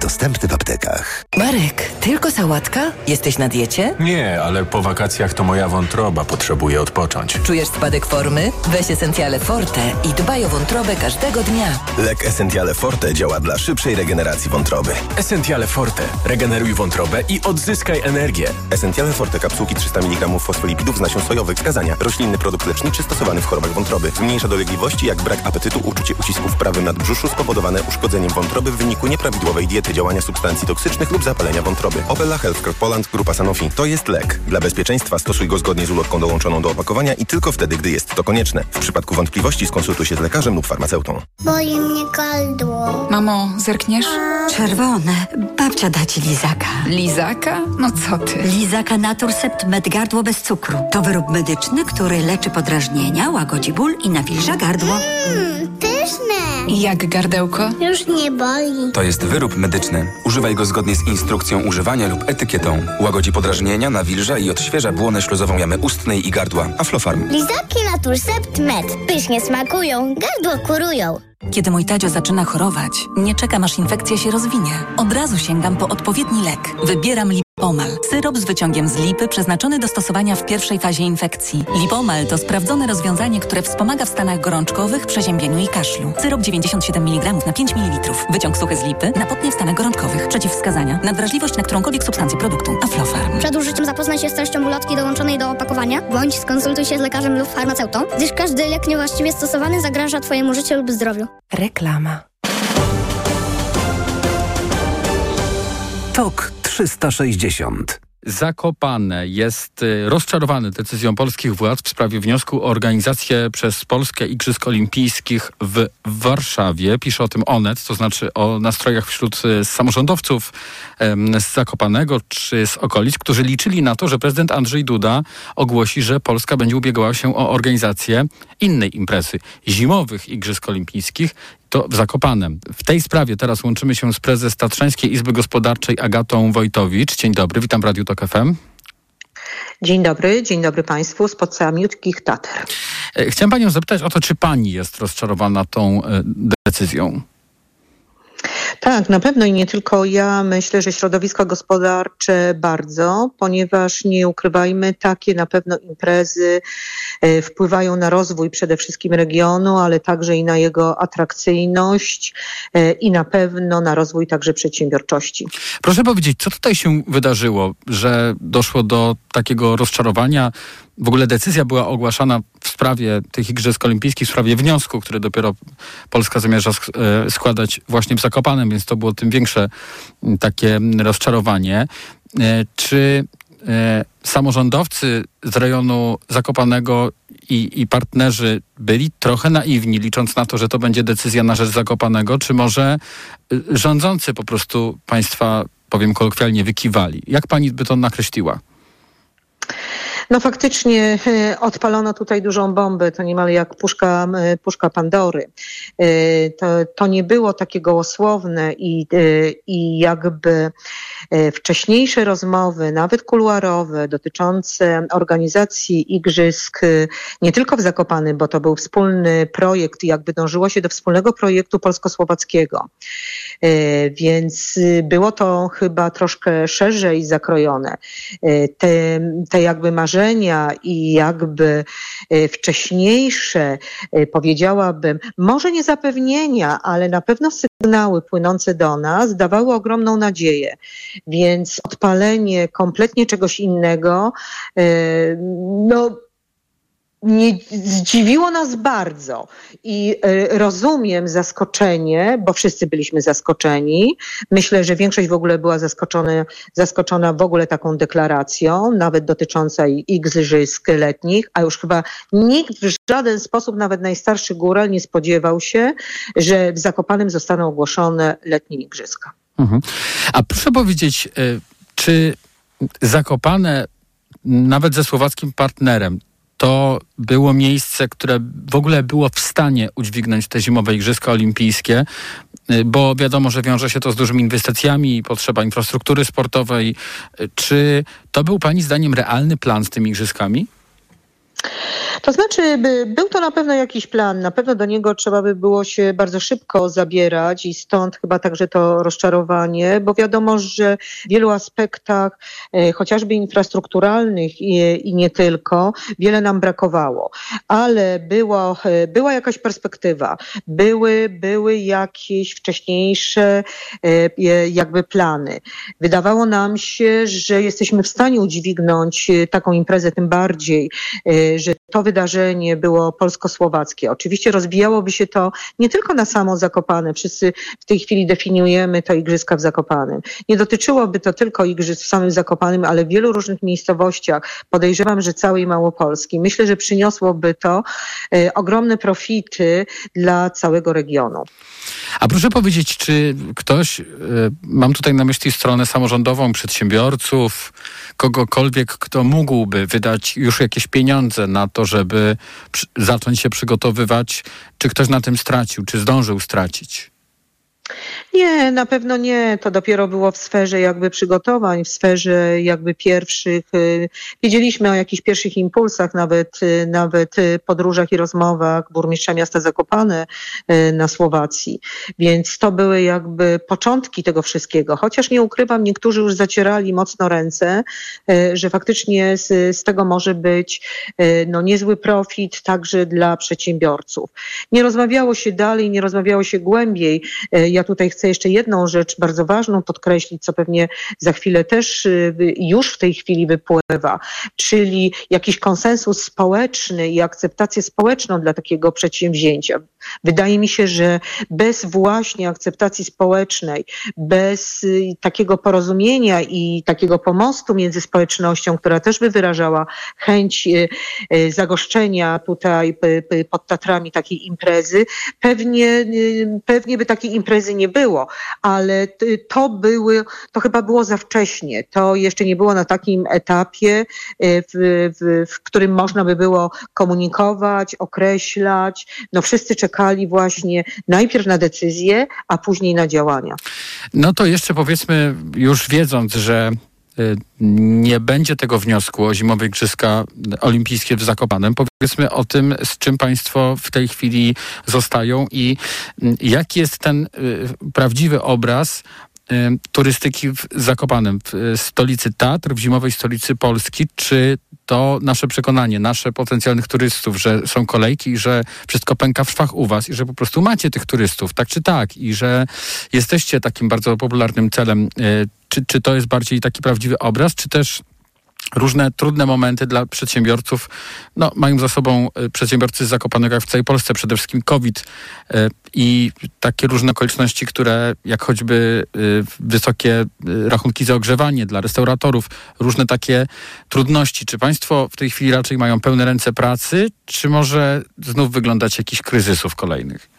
Dostępny w aptekach. Marek, tylko sałatka? Jesteś na diecie? Nie, ale po wakacjach to moja wątroba potrzebuje odpocząć. Czujesz spadek formy? Weź Essentiale Forte i dbaj o wątrobę każdego dnia. Lek Essentiale Forte działa dla szybszej regeneracji wątroby. Essentiale Forte. Regeneruj wątrobę i odzyskaj energię. Essentiale Forte kapsułki 300 mg fosfolipidów z nasion sojowych. Wskazania. Roślinny produkt leczniczy stosowany w chorobach wątroby. Zmniejsza dolegliwości jak brak apetytu, uczucie ucisku w prawym nadbrzuszu spowodowane uszkodzeniem wątroby w wyniku nieprawidłowej diety, działania substancji toksycznych lub zapalenia wątroby. Opella Healthcare Poland Grupa Sanofi. To jest lek. Dla bezpieczeństwa stosuj go zgodnie z ulotką dołączoną do opakowania i tylko wtedy, gdy jest to konieczne. W przypadku wątpliwości skonsultuj się z lekarzem lub farmaceutą. Boli mnie gardło. Mamo, zerkniesz? Czerwone. Babcia da ci lizaka. Lizaka? No co ty? Lizaka Naturcept Med Gardło bez cukru. To wyrób medyczny, który leczy podrażnienia, łagodzi ból i nawilża gardło. Mmm, pyszne. Jak gardełko? Już nie boli. To jest wyrób medyczny. Używaj go zgodnie z instrukcją używania lub etykietą. Łagodzi podrażnienia, nawilża i odświeża błonę śluzową jamy ustnej i gardła. Aflofarm. Lizaki Naturcept Med. Pysznie smakują, gardło kurują. Kiedy mój Tadzio zaczyna chorować, nie czekam aż infekcja się rozwinie. Od razu sięgam po odpowiedni lek. Wybieram Lipomal. Syrop z wyciągiem z lipy przeznaczony do stosowania w pierwszej fazie infekcji. Lipomal to sprawdzone rozwiązanie, które wspomaga w stanach gorączkowych, przeziębieniu i kaszlu. Syrop 97 mg na 5 ml. Wyciąg suchy z lipy na potnie w stanach gorączkowych. Przeciwwskazania. Nadwrażliwość na którąkolwiek substancję produktu. Aflofarm. Przed użyciem zapoznaj się z treścią ulotki dołączonej do opakowania, bądź skonsultuj się z lekarzem lub farmaceutą, gdyż każdy lek niewłaściwie stosowany zagraża Twojemu życiu lub zdrowiu. Reklama. TOK 360. Zakopane jest y, rozczarowany decyzją polskich władz w sprawie wniosku o organizację przez Polskę Igrzysk Olimpijskich w Warszawie. Pisze o tym Onet, to znaczy o nastrojach wśród y, samorządowców z Zakopanego czy z okolic, którzy liczyli na to, że prezydent Andrzej Duda ogłosi, że Polska będzie ubiegała się o organizację innej imprezy zimowych Igrzysk Olimpijskich to w Zakopanem. W tej sprawie teraz łączymy się z prezes Tatrzańskiej Izby Gospodarczej Agatą Wojtowicz. Dzień dobry, witam w Radiu Tok FM. Dzień dobry, dzień dobry Państwu z samiutkich Tater. E, chciałem Panią zapytać o to, czy Pani jest rozczarowana tą e, decyzją? Tak, na pewno i nie tylko ja. Myślę, że środowisko gospodarcze bardzo, ponieważ nie ukrywajmy, takie na pewno imprezy e, wpływają na rozwój przede wszystkim regionu, ale także i na jego atrakcyjność e, i na pewno na rozwój także przedsiębiorczości. Proszę powiedzieć, co tutaj się wydarzyło, że doszło do takiego rozczarowania? W ogóle decyzja była ogłaszana sprawie tych Igrzysk Olimpijskich, w sprawie wniosku, który dopiero Polska zamierza e, składać właśnie w Zakopanem, więc to było tym większe takie rozczarowanie. E, czy e, samorządowcy z rejonu Zakopanego i, i, partnerzy byli trochę naiwni, licząc na to, że to będzie decyzja na rzecz Zakopanego, czy może rządzący po prostu państwa, powiem kolokwialnie, wykiwali? Jak pani by to nakreśliła? No faktycznie e, odpalono tutaj dużą bombę, to niemal jak puszka, e, puszka Pandory. E, to, to nie było takie gołosłowne i, i jakby wcześniejsze rozmowy, nawet kuluarowe, dotyczące organizacji igrzysk nie tylko w Zakopany, bo to był wspólny projekt, jakby dążyło się do wspólnego projektu polsko-słowackiego. Więc było to chyba troszkę szerzej zakrojone. Te, te jakby marzenia i jakby e, wcześniejsze, e, powiedziałabym, może nie zapewnienia, ale na pewno sygnały płynące do nas dawały ogromną nadzieję. Więc odpalenie kompletnie czegoś innego, e, no nie, zdziwiło nas bardzo i y, rozumiem zaskoczenie, bo wszyscy byliśmy zaskoczeni. Myślę, że większość w ogóle była zaskoczona, zaskoczona w ogóle taką deklaracją, nawet dotycząca igrzysk letnich, a już chyba nikt w żaden sposób, nawet najstarszy góral nie spodziewał się, że w Zakopanem zostaną ogłoszone letnie igrzyska. Mhm. A proszę powiedzieć, y, czy Zakopane nawet ze słowackim partnerem, to było miejsce, które w ogóle było w stanie udźwignąć te zimowe Igrzyska Olimpijskie, y, bo wiadomo, że wiąże się to z dużymi inwestycjami potrzeba infrastruktury sportowej. Czy to był Pani zdaniem realny plan z tymi Igrzyskami? To znaczy, był to na pewno jakiś plan, na pewno do niego trzeba by było się bardzo szybko zabierać i stąd chyba także to rozczarowanie, bo wiadomo, że w wielu aspektach, e, chociażby infrastrukturalnych i, i nie tylko, wiele nam brakowało, ale było, e, była jakaś perspektywa, były, były jakieś wcześniejsze e, jakby plany. Wydawało nam się, że jesteśmy w stanie udźwignąć taką imprezę, tym bardziej, że to wydarzenie było polsko-słowackie. Oczywiście rozbijałoby się to nie tylko na samo Zakopane. Wszyscy w tej chwili definiujemy to igrzyska w Zakopanem. Nie dotyczyłoby to tylko igrzysk w samym Zakopanem, ale w wielu różnych miejscowościach. Podejrzewam, że całej Małopolski. Myślę, że przyniosłoby to e, ogromne profity dla całego regionu. A proszę powiedzieć, czy ktoś, e, mam tutaj na myśli stronę samorządową, przedsiębiorców, kogokolwiek, kto mógłby wydać już jakieś pieniądze na to, żeby zacząć się przygotowywać, czy ktoś na tym stracił, czy zdążył stracić? Nie, na pewno nie. To dopiero było w sferze jakby przygotowań, w sferze jakby pierwszych. Y, wiedzieliśmy o jakichś pierwszych impulsach, nawet, y, nawet y, podróżach i rozmowach burmistrza miasta Zakopane na Słowacji. Więc to były jakby początki tego wszystkiego. Chociaż nie ukrywam, niektórzy już zacierali mocno ręce, że faktycznie z, z tego może być no, niezły profit także dla przedsiębiorców. Nie rozmawiało się dalej, nie rozmawiało się głębiej. Ja tutaj chcę jeszcze jedną rzecz bardzo ważną podkreślić, co pewnie za chwilę też y, już w tej chwili wypływa, czyli jakiś konsensus społeczny i akceptację społeczną dla takiego przedsięwzięcia. Wydaje mi się, że bez właśnie akceptacji społecznej, bez y, takiego porozumienia i takiego pomostu między społecznością, która też by wyrażała chęć y, zagoszczenia tutaj pod Tatrami takiej imprezy, pewnie, pewnie by takiej imprezy nie było ale to były, to chyba było za wcześnie. To jeszcze nie było na takim etapie, w, w, w którym można by było komunikować, określać. No wszyscy czekali właśnie najpierw na decyzję, a później na działania. No to jeszcze powiedzmy, już wiedząc, że Y, nie będzie tego wniosku o zimowe Igrzyska Olimpijskie w Zakopanem. Powiedzmy o tym, z czym Państwo w tej chwili zostają i y, jaki jest ten y, prawdziwy obraz turystyki w Zakopanem, w stolicy Tatr, w zimowej stolicy Polski. Czy to nasze przekonanie, nasze potencjalnych turystów, że są kolejki i że wszystko pęka w szwach u was i że po prostu macie tych turystów, tak czy tak, i że jesteście takim bardzo popularnym celem czy, czy to jest bardziej taki prawdziwy obraz, czy też różne trudne momenty dla przedsiębiorców. No, mają za sobą e, przedsiębiorcy z Zakopanego jak w całej Polsce, przede wszystkim COVID e, i takie różne okoliczności, które jak choćby e, wysokie rachunki za ogrzewanie dla restauratorów, różne takie trudności. Czy państwo w tej chwili raczej mają pełne ręce pracy, czy może znów wyglądać jakichś kryzysów kolejnych?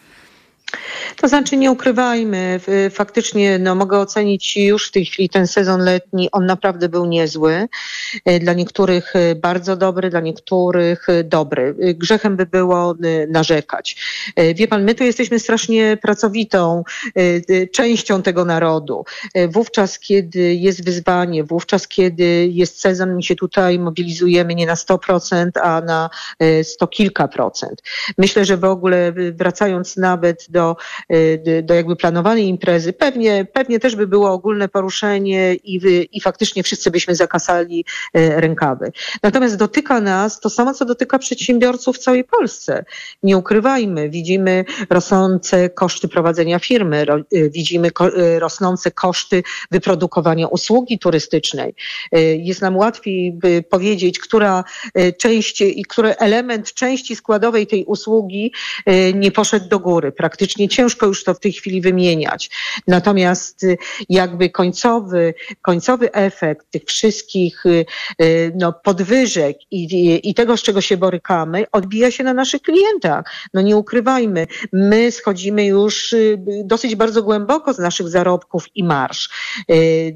To znaczy nie ukrywajmy, faktycznie no, mogę ocenić już w tej chwili ten sezon letni, on naprawdę był niezły. E, dla niektórych e, bardzo dobry, dla niektórych e, dobry. Grzechem by było narzekać. Wie pan, my tu jesteśmy strasznie pracowitą częścią tego narodu. Wówczas, kiedy jest wyzwanie, wówczas, kiedy jest sezon, my się tutaj mobilizujemy nie na 100%, a na 100 kilka procent. Myślę, że w ogóle wracając nawet do Y, do jakby planowanej imprezy, pewnie, pewnie też by było ogólne poruszenie i, i faktycznie wszyscy byśmy zakasali y, rękawy. Natomiast dotyka nas to samo, co dotyka przedsiębiorców w całej Polsce. Nie ukrywajmy, widzimy rosnące koszty prowadzenia firmy, y, widzimy rosnące koszty wyprodukowania usługi turystycznej. Jest nam łatwiej powiedzieć, która część i który element części składowej tej usługi nie poszedł do góry. Praktycznie ciężko już to w tej chwili wymieniać. Natomiast y, jakby końcowy, końcowy efekt tych wszystkich y, y, no, podwyżek i, i tego, z czego się borykamy, odbija się na naszych klientach. No nie ukrywajmy, my schodzimy już dosyć bardzo głęboko z naszych zarobków i marsz.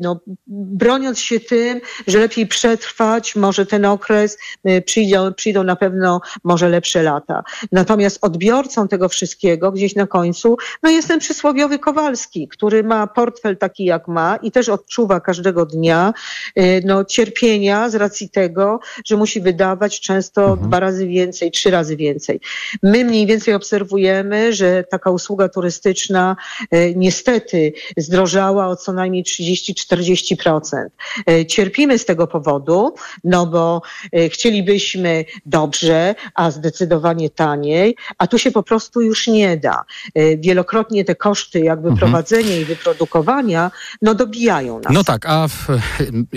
No, broniąc się tym, że lepiej przetrwać może ten okres, przyjdą, przyjdą na pewno może lepsze lata. Natomiast odbiorcą tego wszystkiego gdzieś na końcu końcu, no jest ten przysłowiowy Kowalski, który ma portfel taki jak ma i też odczuwa każdego dnia y, no, cierpienia z racji tego, że musi wydawać często Mhm. dwa razy więcej, trzy razy więcej. My mniej więcej obserwujemy, że taka usługa turystyczna y, niestety zdrożała o co najmniej 30-40%. Y, Cierpimy z tego powodu, no bo chcielibyśmy dobrze, a zdecydowanie taniej, a tu się po prostu już nie da. Y, Wielokrotnie te koszty jakby Mhm. prowadzenia i wyprodukowania, no dobijają nas. No tak, a w,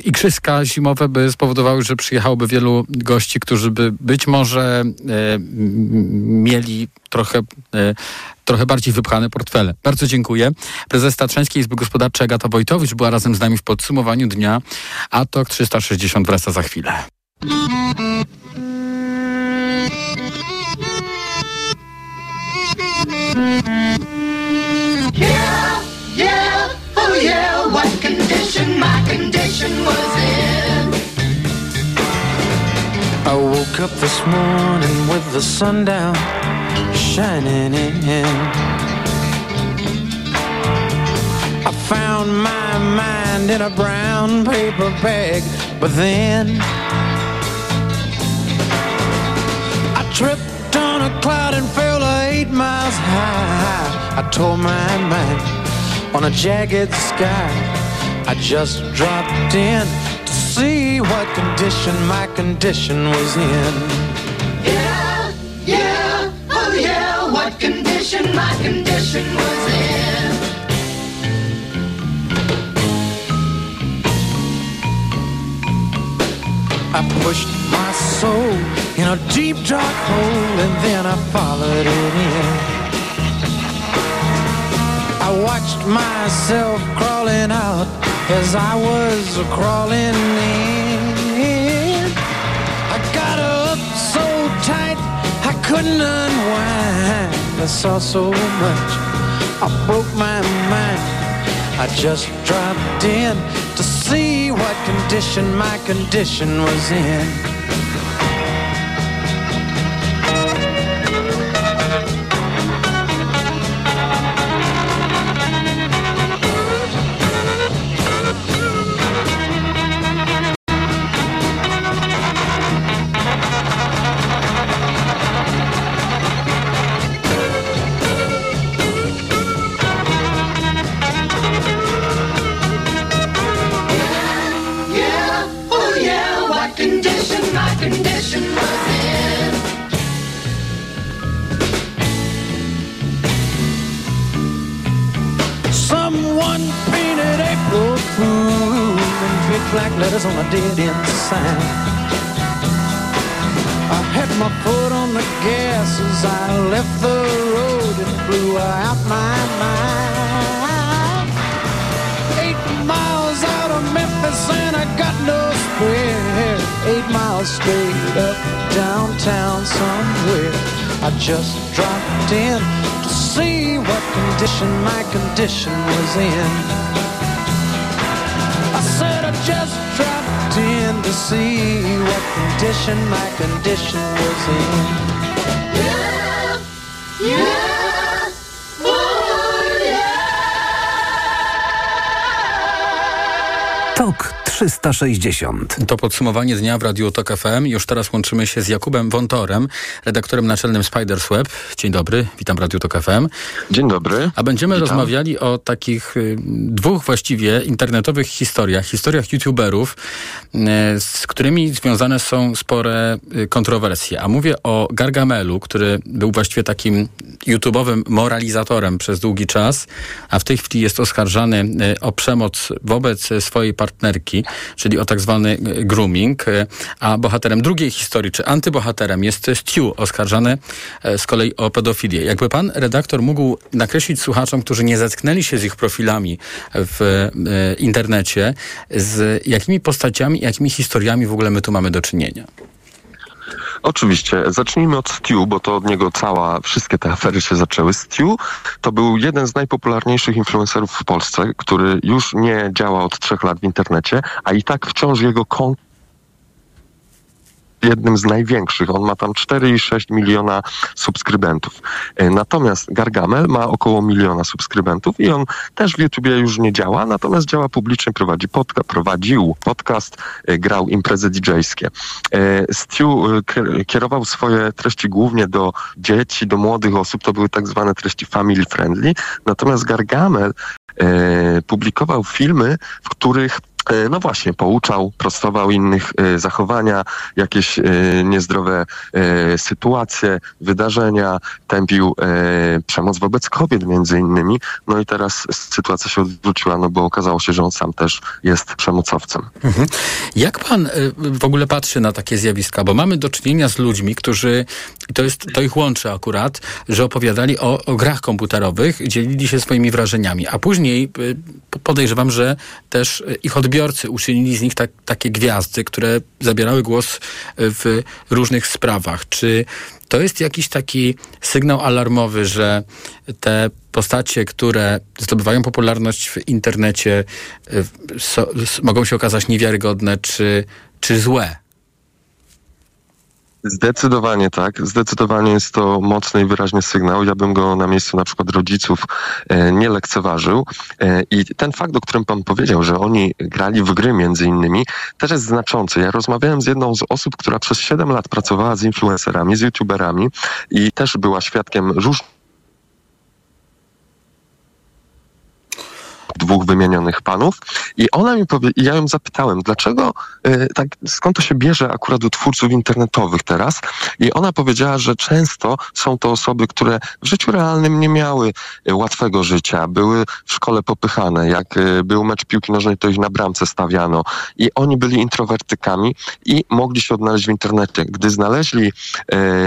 igrzyska zimowe by spowodowały, że przyjechałoby wielu gości, którzy by być może e, mieli trochę, e, trochę bardziej wypchane portfele. Bardzo dziękuję. Prezes Tatrzańskiej Izby Gospodarczej Agata Wojtowicz była razem z nami w podsumowaniu dnia, a TOK 360 wraca za chwilę. Yeah, yeah, oh yeah, what condition my condition was in. I woke up this morning with the sun down shining in. I found my mind in a brown paper bag, but then I tripped on a cloud and fell eight miles high. I tore my mind on a jagged sky. I just dropped in to see what condition my condition was in. Yeah, yeah, oh yeah, what condition my condition was in. I pushed my soul in a deep dark hole and then I followed it in. I watched myself crawling out as I was crawling in. I got up so tight I couldn't unwind. I saw so much, I broke my mind. I just dropped in to see what condition my condition was in. As I left the road and blew out my mind. Eight miles out of Memphis and I got no spare. Eight miles straight up downtown somewhere. I just dropped in to see what condition my condition was in. I said I just dropped in to see what condition my condition was in. 360. To podsumowanie dnia w Radiu Tok FM. Już teraz łączymy się z Jakubem Wontorem, redaktorem naczelnym Spiders Web. Dzień dobry, witam w Radiu Tok FM. Dzień dobry. A będziemy Witam. rozmawiali o takich y, dwóch właściwie internetowych historiach, historiach youtuberów, y, z którymi związane są spore y, kontrowersje. A mówię o Gargamelu, który był właściwie takim YouTube'owym moralizatorem przez długi czas, a w tej chwili jest oskarżany o przemoc wobec swojej partnerki, czyli o tak zwany y, grooming. Y, A bohaterem drugiej historii, czy antybohaterem jest Stu, oskarżany e, z kolei o pedofilię. Jakby pan redaktor mógł nakreślić słuchaczom, którzy nie zetknęli się z ich profilami w e, internecie, z jakimi postaciami, jakimi historiami w ogóle my tu mamy do czynienia? Oczywiście. Zacznijmy od Stu, bo to od niego cała, wszystkie te afery się zaczęły. Stu to był jeden z najpopularniejszych influencerów w Polsce, który już nie działa od trzech lat w internecie, a i tak wciąż jego konto jednym z największych. On ma tam 4,6 miliona subskrybentów. E, Natomiast Gargamel ma około miliona subskrybentów i on też w YouTubie już nie działa, natomiast działa publicznie, prowadzi podca- prowadził podcast, e, grał imprezy DJ-skie. E, Stu kierował swoje treści głównie do dzieci, do młodych osób, to były tak zwane treści family friendly, natomiast Gargamel publikował filmy, w których no właśnie, pouczał, prostował innych e, zachowania, jakieś e, niezdrowe e, sytuacje, wydarzenia, tępił e, przemoc wobec kobiet między innymi. No i teraz sytuacja się odwróciła, no bo okazało się, że on sam też jest przemocowcem. Mhm. Jak pan w ogóle patrzy na takie zjawiska? Bo mamy do czynienia z ludźmi, którzy, to, jest, to ich łączy akurat, że opowiadali o, o grach komputerowych, dzielili się swoimi wrażeniami, a później podejrzewam, że też ich odbiorcy uczynili z nich tak, takie gwiazdy, które zabierały głos w różnych sprawach. Czy to jest jakiś taki sygnał alarmowy, że te postacie, które zdobywają popularność w internecie, y, so, mogą się okazać niewiarygodne czy, czy złe? Zdecydowanie tak. Zdecydowanie jest to mocny i wyraźny sygnał. Ja bym go na miejscu na przykład rodziców e, nie lekceważył. E, I ten fakt, o którym pan powiedział, że oni grali w gry między innymi, też jest znaczący. Ja rozmawiałem z jedną z osób, która przez 7 lat pracowała z influencerami, z youtuberami i też była świadkiem różnych dwóch wymienionych panów i ona mi powie, i ja ją zapytałem, dlaczego e, tak, skąd to się bierze akurat u twórców internetowych teraz i ona powiedziała, że często są to osoby, które w życiu realnym nie miały e, łatwego życia, były w szkole popychane, jak e, był mecz piłki nożnej, to ich na bramce stawiano i oni byli introwertykami i mogli się odnaleźć w internecie. Gdy znaleźli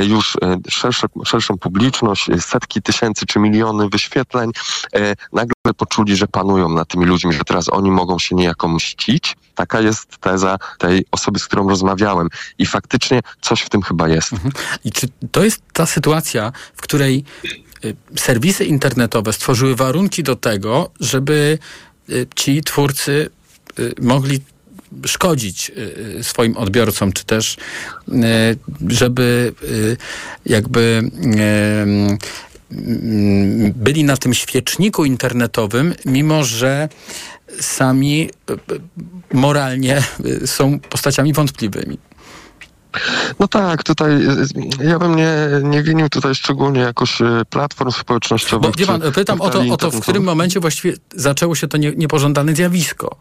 już szersze, szerszą publiczność, setki tysięcy czy miliony wyświetleń, nagle poczuli, że panują nad tymi ludźmi, że teraz oni mogą się niejako mścić. Taka jest teza tej osoby, z którą rozmawiałem. I faktycznie coś w tym chyba jest. I czy to jest ta sytuacja, w której y, serwisy internetowe stworzyły warunki do tego, żeby y, ci twórcy y, mogli szkodzić swoim odbiorcom, czy też żeby jakby byli na tym świeczniku internetowym, mimo że sami y, moralnie y, są postaciami wątpliwymi. No tak, tutaj y, ja bym nie, nie winił tutaj szczególnie jakoś platform społecznościowych. Bo wie pan, pytam o to, o to, w którym momencie właściwie zaczęło się to nie, niepożądane zjawisko.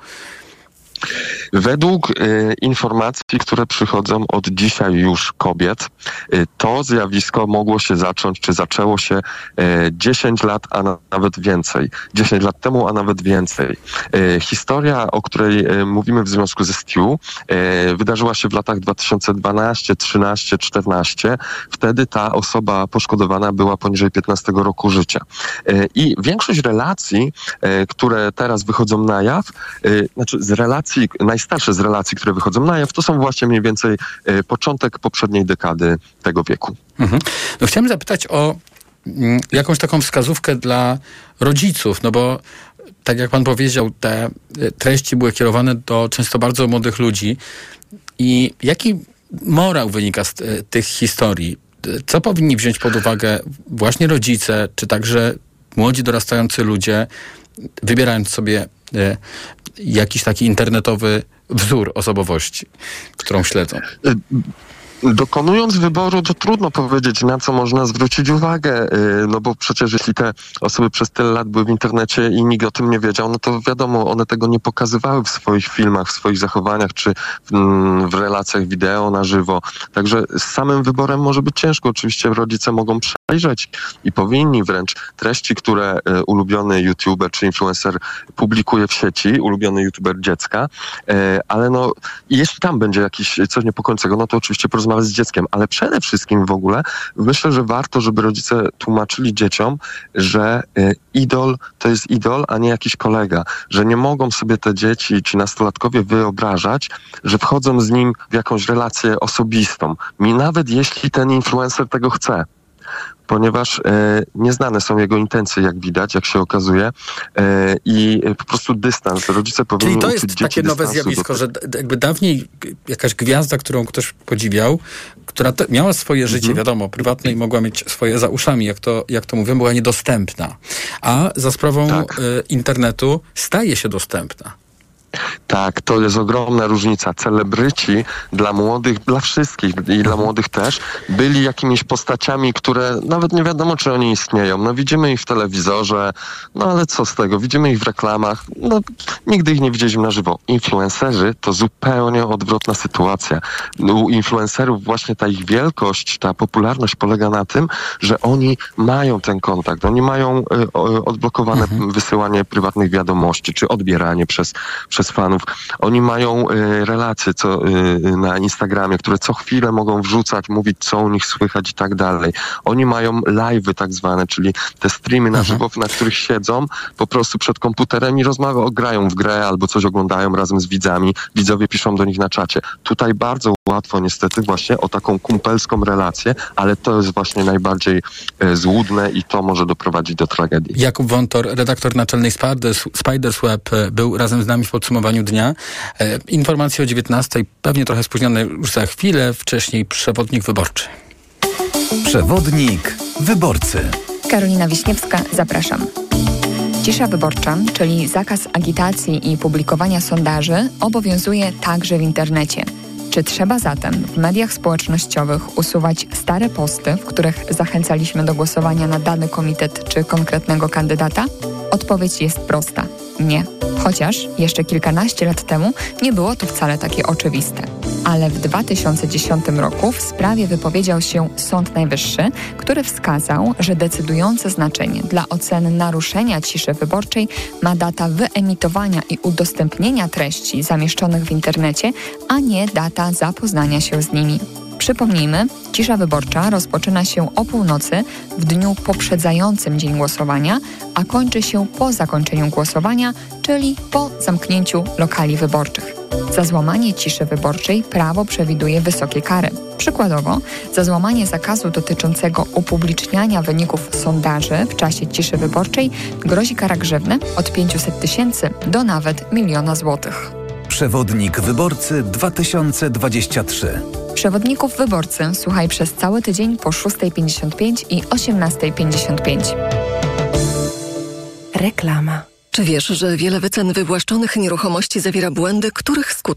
Według y, informacji, które przychodzą od dzisiaj już kobiet, y, to zjawisko mogło się zacząć, czy zaczęło się y, 10 lat, a na, nawet więcej. 10 lat temu, a nawet więcej. Historia, o której mówimy w związku ze Stu, y, wydarzyła się w latach 2012, 13, 14. Wtedy ta osoba poszkodowana była poniżej 15 roku życia. I większość relacji, które teraz wychodzą na jaw, znaczy z relacji, najstarsze z relacji, które wychodzą na jaw, to są właśnie mniej więcej y, początek poprzedniej dekady tego wieku. Mhm. No chciałem zapytać o mm, jakąś taką wskazówkę dla rodziców, no bo tak jak pan powiedział, te y, treści były kierowane do często bardzo młodych ludzi. I jaki morał wynika z y, tych historii? Co powinni wziąć pod uwagę właśnie rodzice, czy także młodzi dorastający ludzie, wybierając sobie jakiś taki internetowy wzór osobowości, którą śledzą? Dokonując wyboru, to trudno powiedzieć, na co można zwrócić uwagę, y, no bo przecież jeśli te osoby przez tyle lat były w internecie i nikt o tym nie wiedział, no to wiadomo, one tego nie pokazywały w swoich filmach, w swoich zachowaniach, czy w, mm, relacjach wideo na żywo. Także z samym wyborem może być ciężko. Oczywiście rodzice mogą przejrzeć i powinni wręcz treści, które y, ulubiony youtuber czy influencer publikuje w sieci, ulubiony youtuber dziecka, y, ale no jeśli tam będzie jakieś coś niepokojącego, no to oczywiście porozmawiać z dzieckiem, ale przede wszystkim w ogóle myślę, że warto, żeby rodzice tłumaczyli dzieciom, że y, idol to jest idol, a nie jakiś kolega, że nie mogą sobie te dzieci czy nastolatkowie wyobrażać, że wchodzą z nim w jakąś relację osobistą, mi nawet jeśli ten influencer tego chce. Ponieważ e, nieznane są jego intencje, jak widać, jak się okazuje e, i po prostu dystans. Rodzice powinni Czyli to jest takie nowe zjawisko, że jakby dawniej jakaś gwiazda, którą ktoś podziwiał, która miała swoje Mhm. życie, wiadomo, prywatne i mogła mieć swoje za uszami, jak to, jak to mówią, była niedostępna. A za sprawą Tak. e, internetu staje się dostępna. Tak, to jest ogromna różnica. Celebryci dla młodych, dla wszystkich i dla młodych też, byli jakimiś postaciami, które nawet nie wiadomo, czy oni istnieją. No widzimy ich w telewizorze, no ale co z tego? Widzimy ich w reklamach, no nigdy ich nie widzieliśmy na żywo. Influencerzy to zupełnie odwrotna sytuacja. U influencerów właśnie ta ich wielkość, ta popularność polega na tym, że oni mają ten kontakt, oni mają y, o- odblokowane wysyłanie prywatnych wiadomości, czy odbieranie przez, przez fanów. Oni mają y, relacje co, y, na Instagramie, które co chwilę mogą wrzucać, mówić, co u nich słychać i tak dalej. Oni mają live'y tak zwane, czyli te streamy na żywo, na których siedzą po prostu przed komputerem i rozmawiają, grają w grę albo coś oglądają razem z widzami. Widzowie piszą do nich na czacie. Tutaj bardzo łatwo niestety właśnie o taką kumpelską relację, ale to jest właśnie najbardziej e, złudne i to może doprowadzić do tragedii. Jakub Wątor, redaktor naczelnej Spiders, Spiders Web, e, był razem z nami w podsumowaniu dnia. E, Informacje o 19, pewnie trochę spóźnione już za chwilę, wcześniej przewodnik wyborczy. Przewodnik wyborcy. Karolina Wiśniewska, zapraszam. Cisza wyborcza, czyli zakaz agitacji i publikowania sondaży, obowiązuje także w internecie. Czy trzeba zatem w mediach społecznościowych usuwać stare posty, w których zachęcaliśmy do głosowania na dany komitet czy konkretnego kandydata? Odpowiedź jest prosta. Nie. Chociaż jeszcze kilkanaście lat temu nie było to wcale takie oczywiste. Ale w 2010 roku w sprawie wypowiedział się Sąd Najwyższy, który wskazał, że decydujące znaczenie dla oceny naruszenia ciszy wyborczej ma data wyemitowania i udostępnienia treści zamieszczonych w internecie, a nie data zapoznania się z nimi. Przypomnijmy, cisza wyborcza rozpoczyna się o północy w dniu poprzedzającym dzień głosowania, a kończy się po zakończeniu głosowania, czyli po zamknięciu lokali wyborczych. Za złamanie ciszy wyborczej prawo przewiduje wysokie kary. Przykładowo, za złamanie zakazu dotyczącego upubliczniania wyników sondaży w czasie ciszy wyborczej grozi kara grzywny od 500 tysięcy do nawet miliona złotych. Przewodnik wyborcy 2023. Przewodników wyborcy słuchaj przez cały tydzień po 6.55 i 18.55. Reklama. Czy wiesz, że wiele wycen wywłaszczonych nieruchomości zawiera błędy, których skutkiem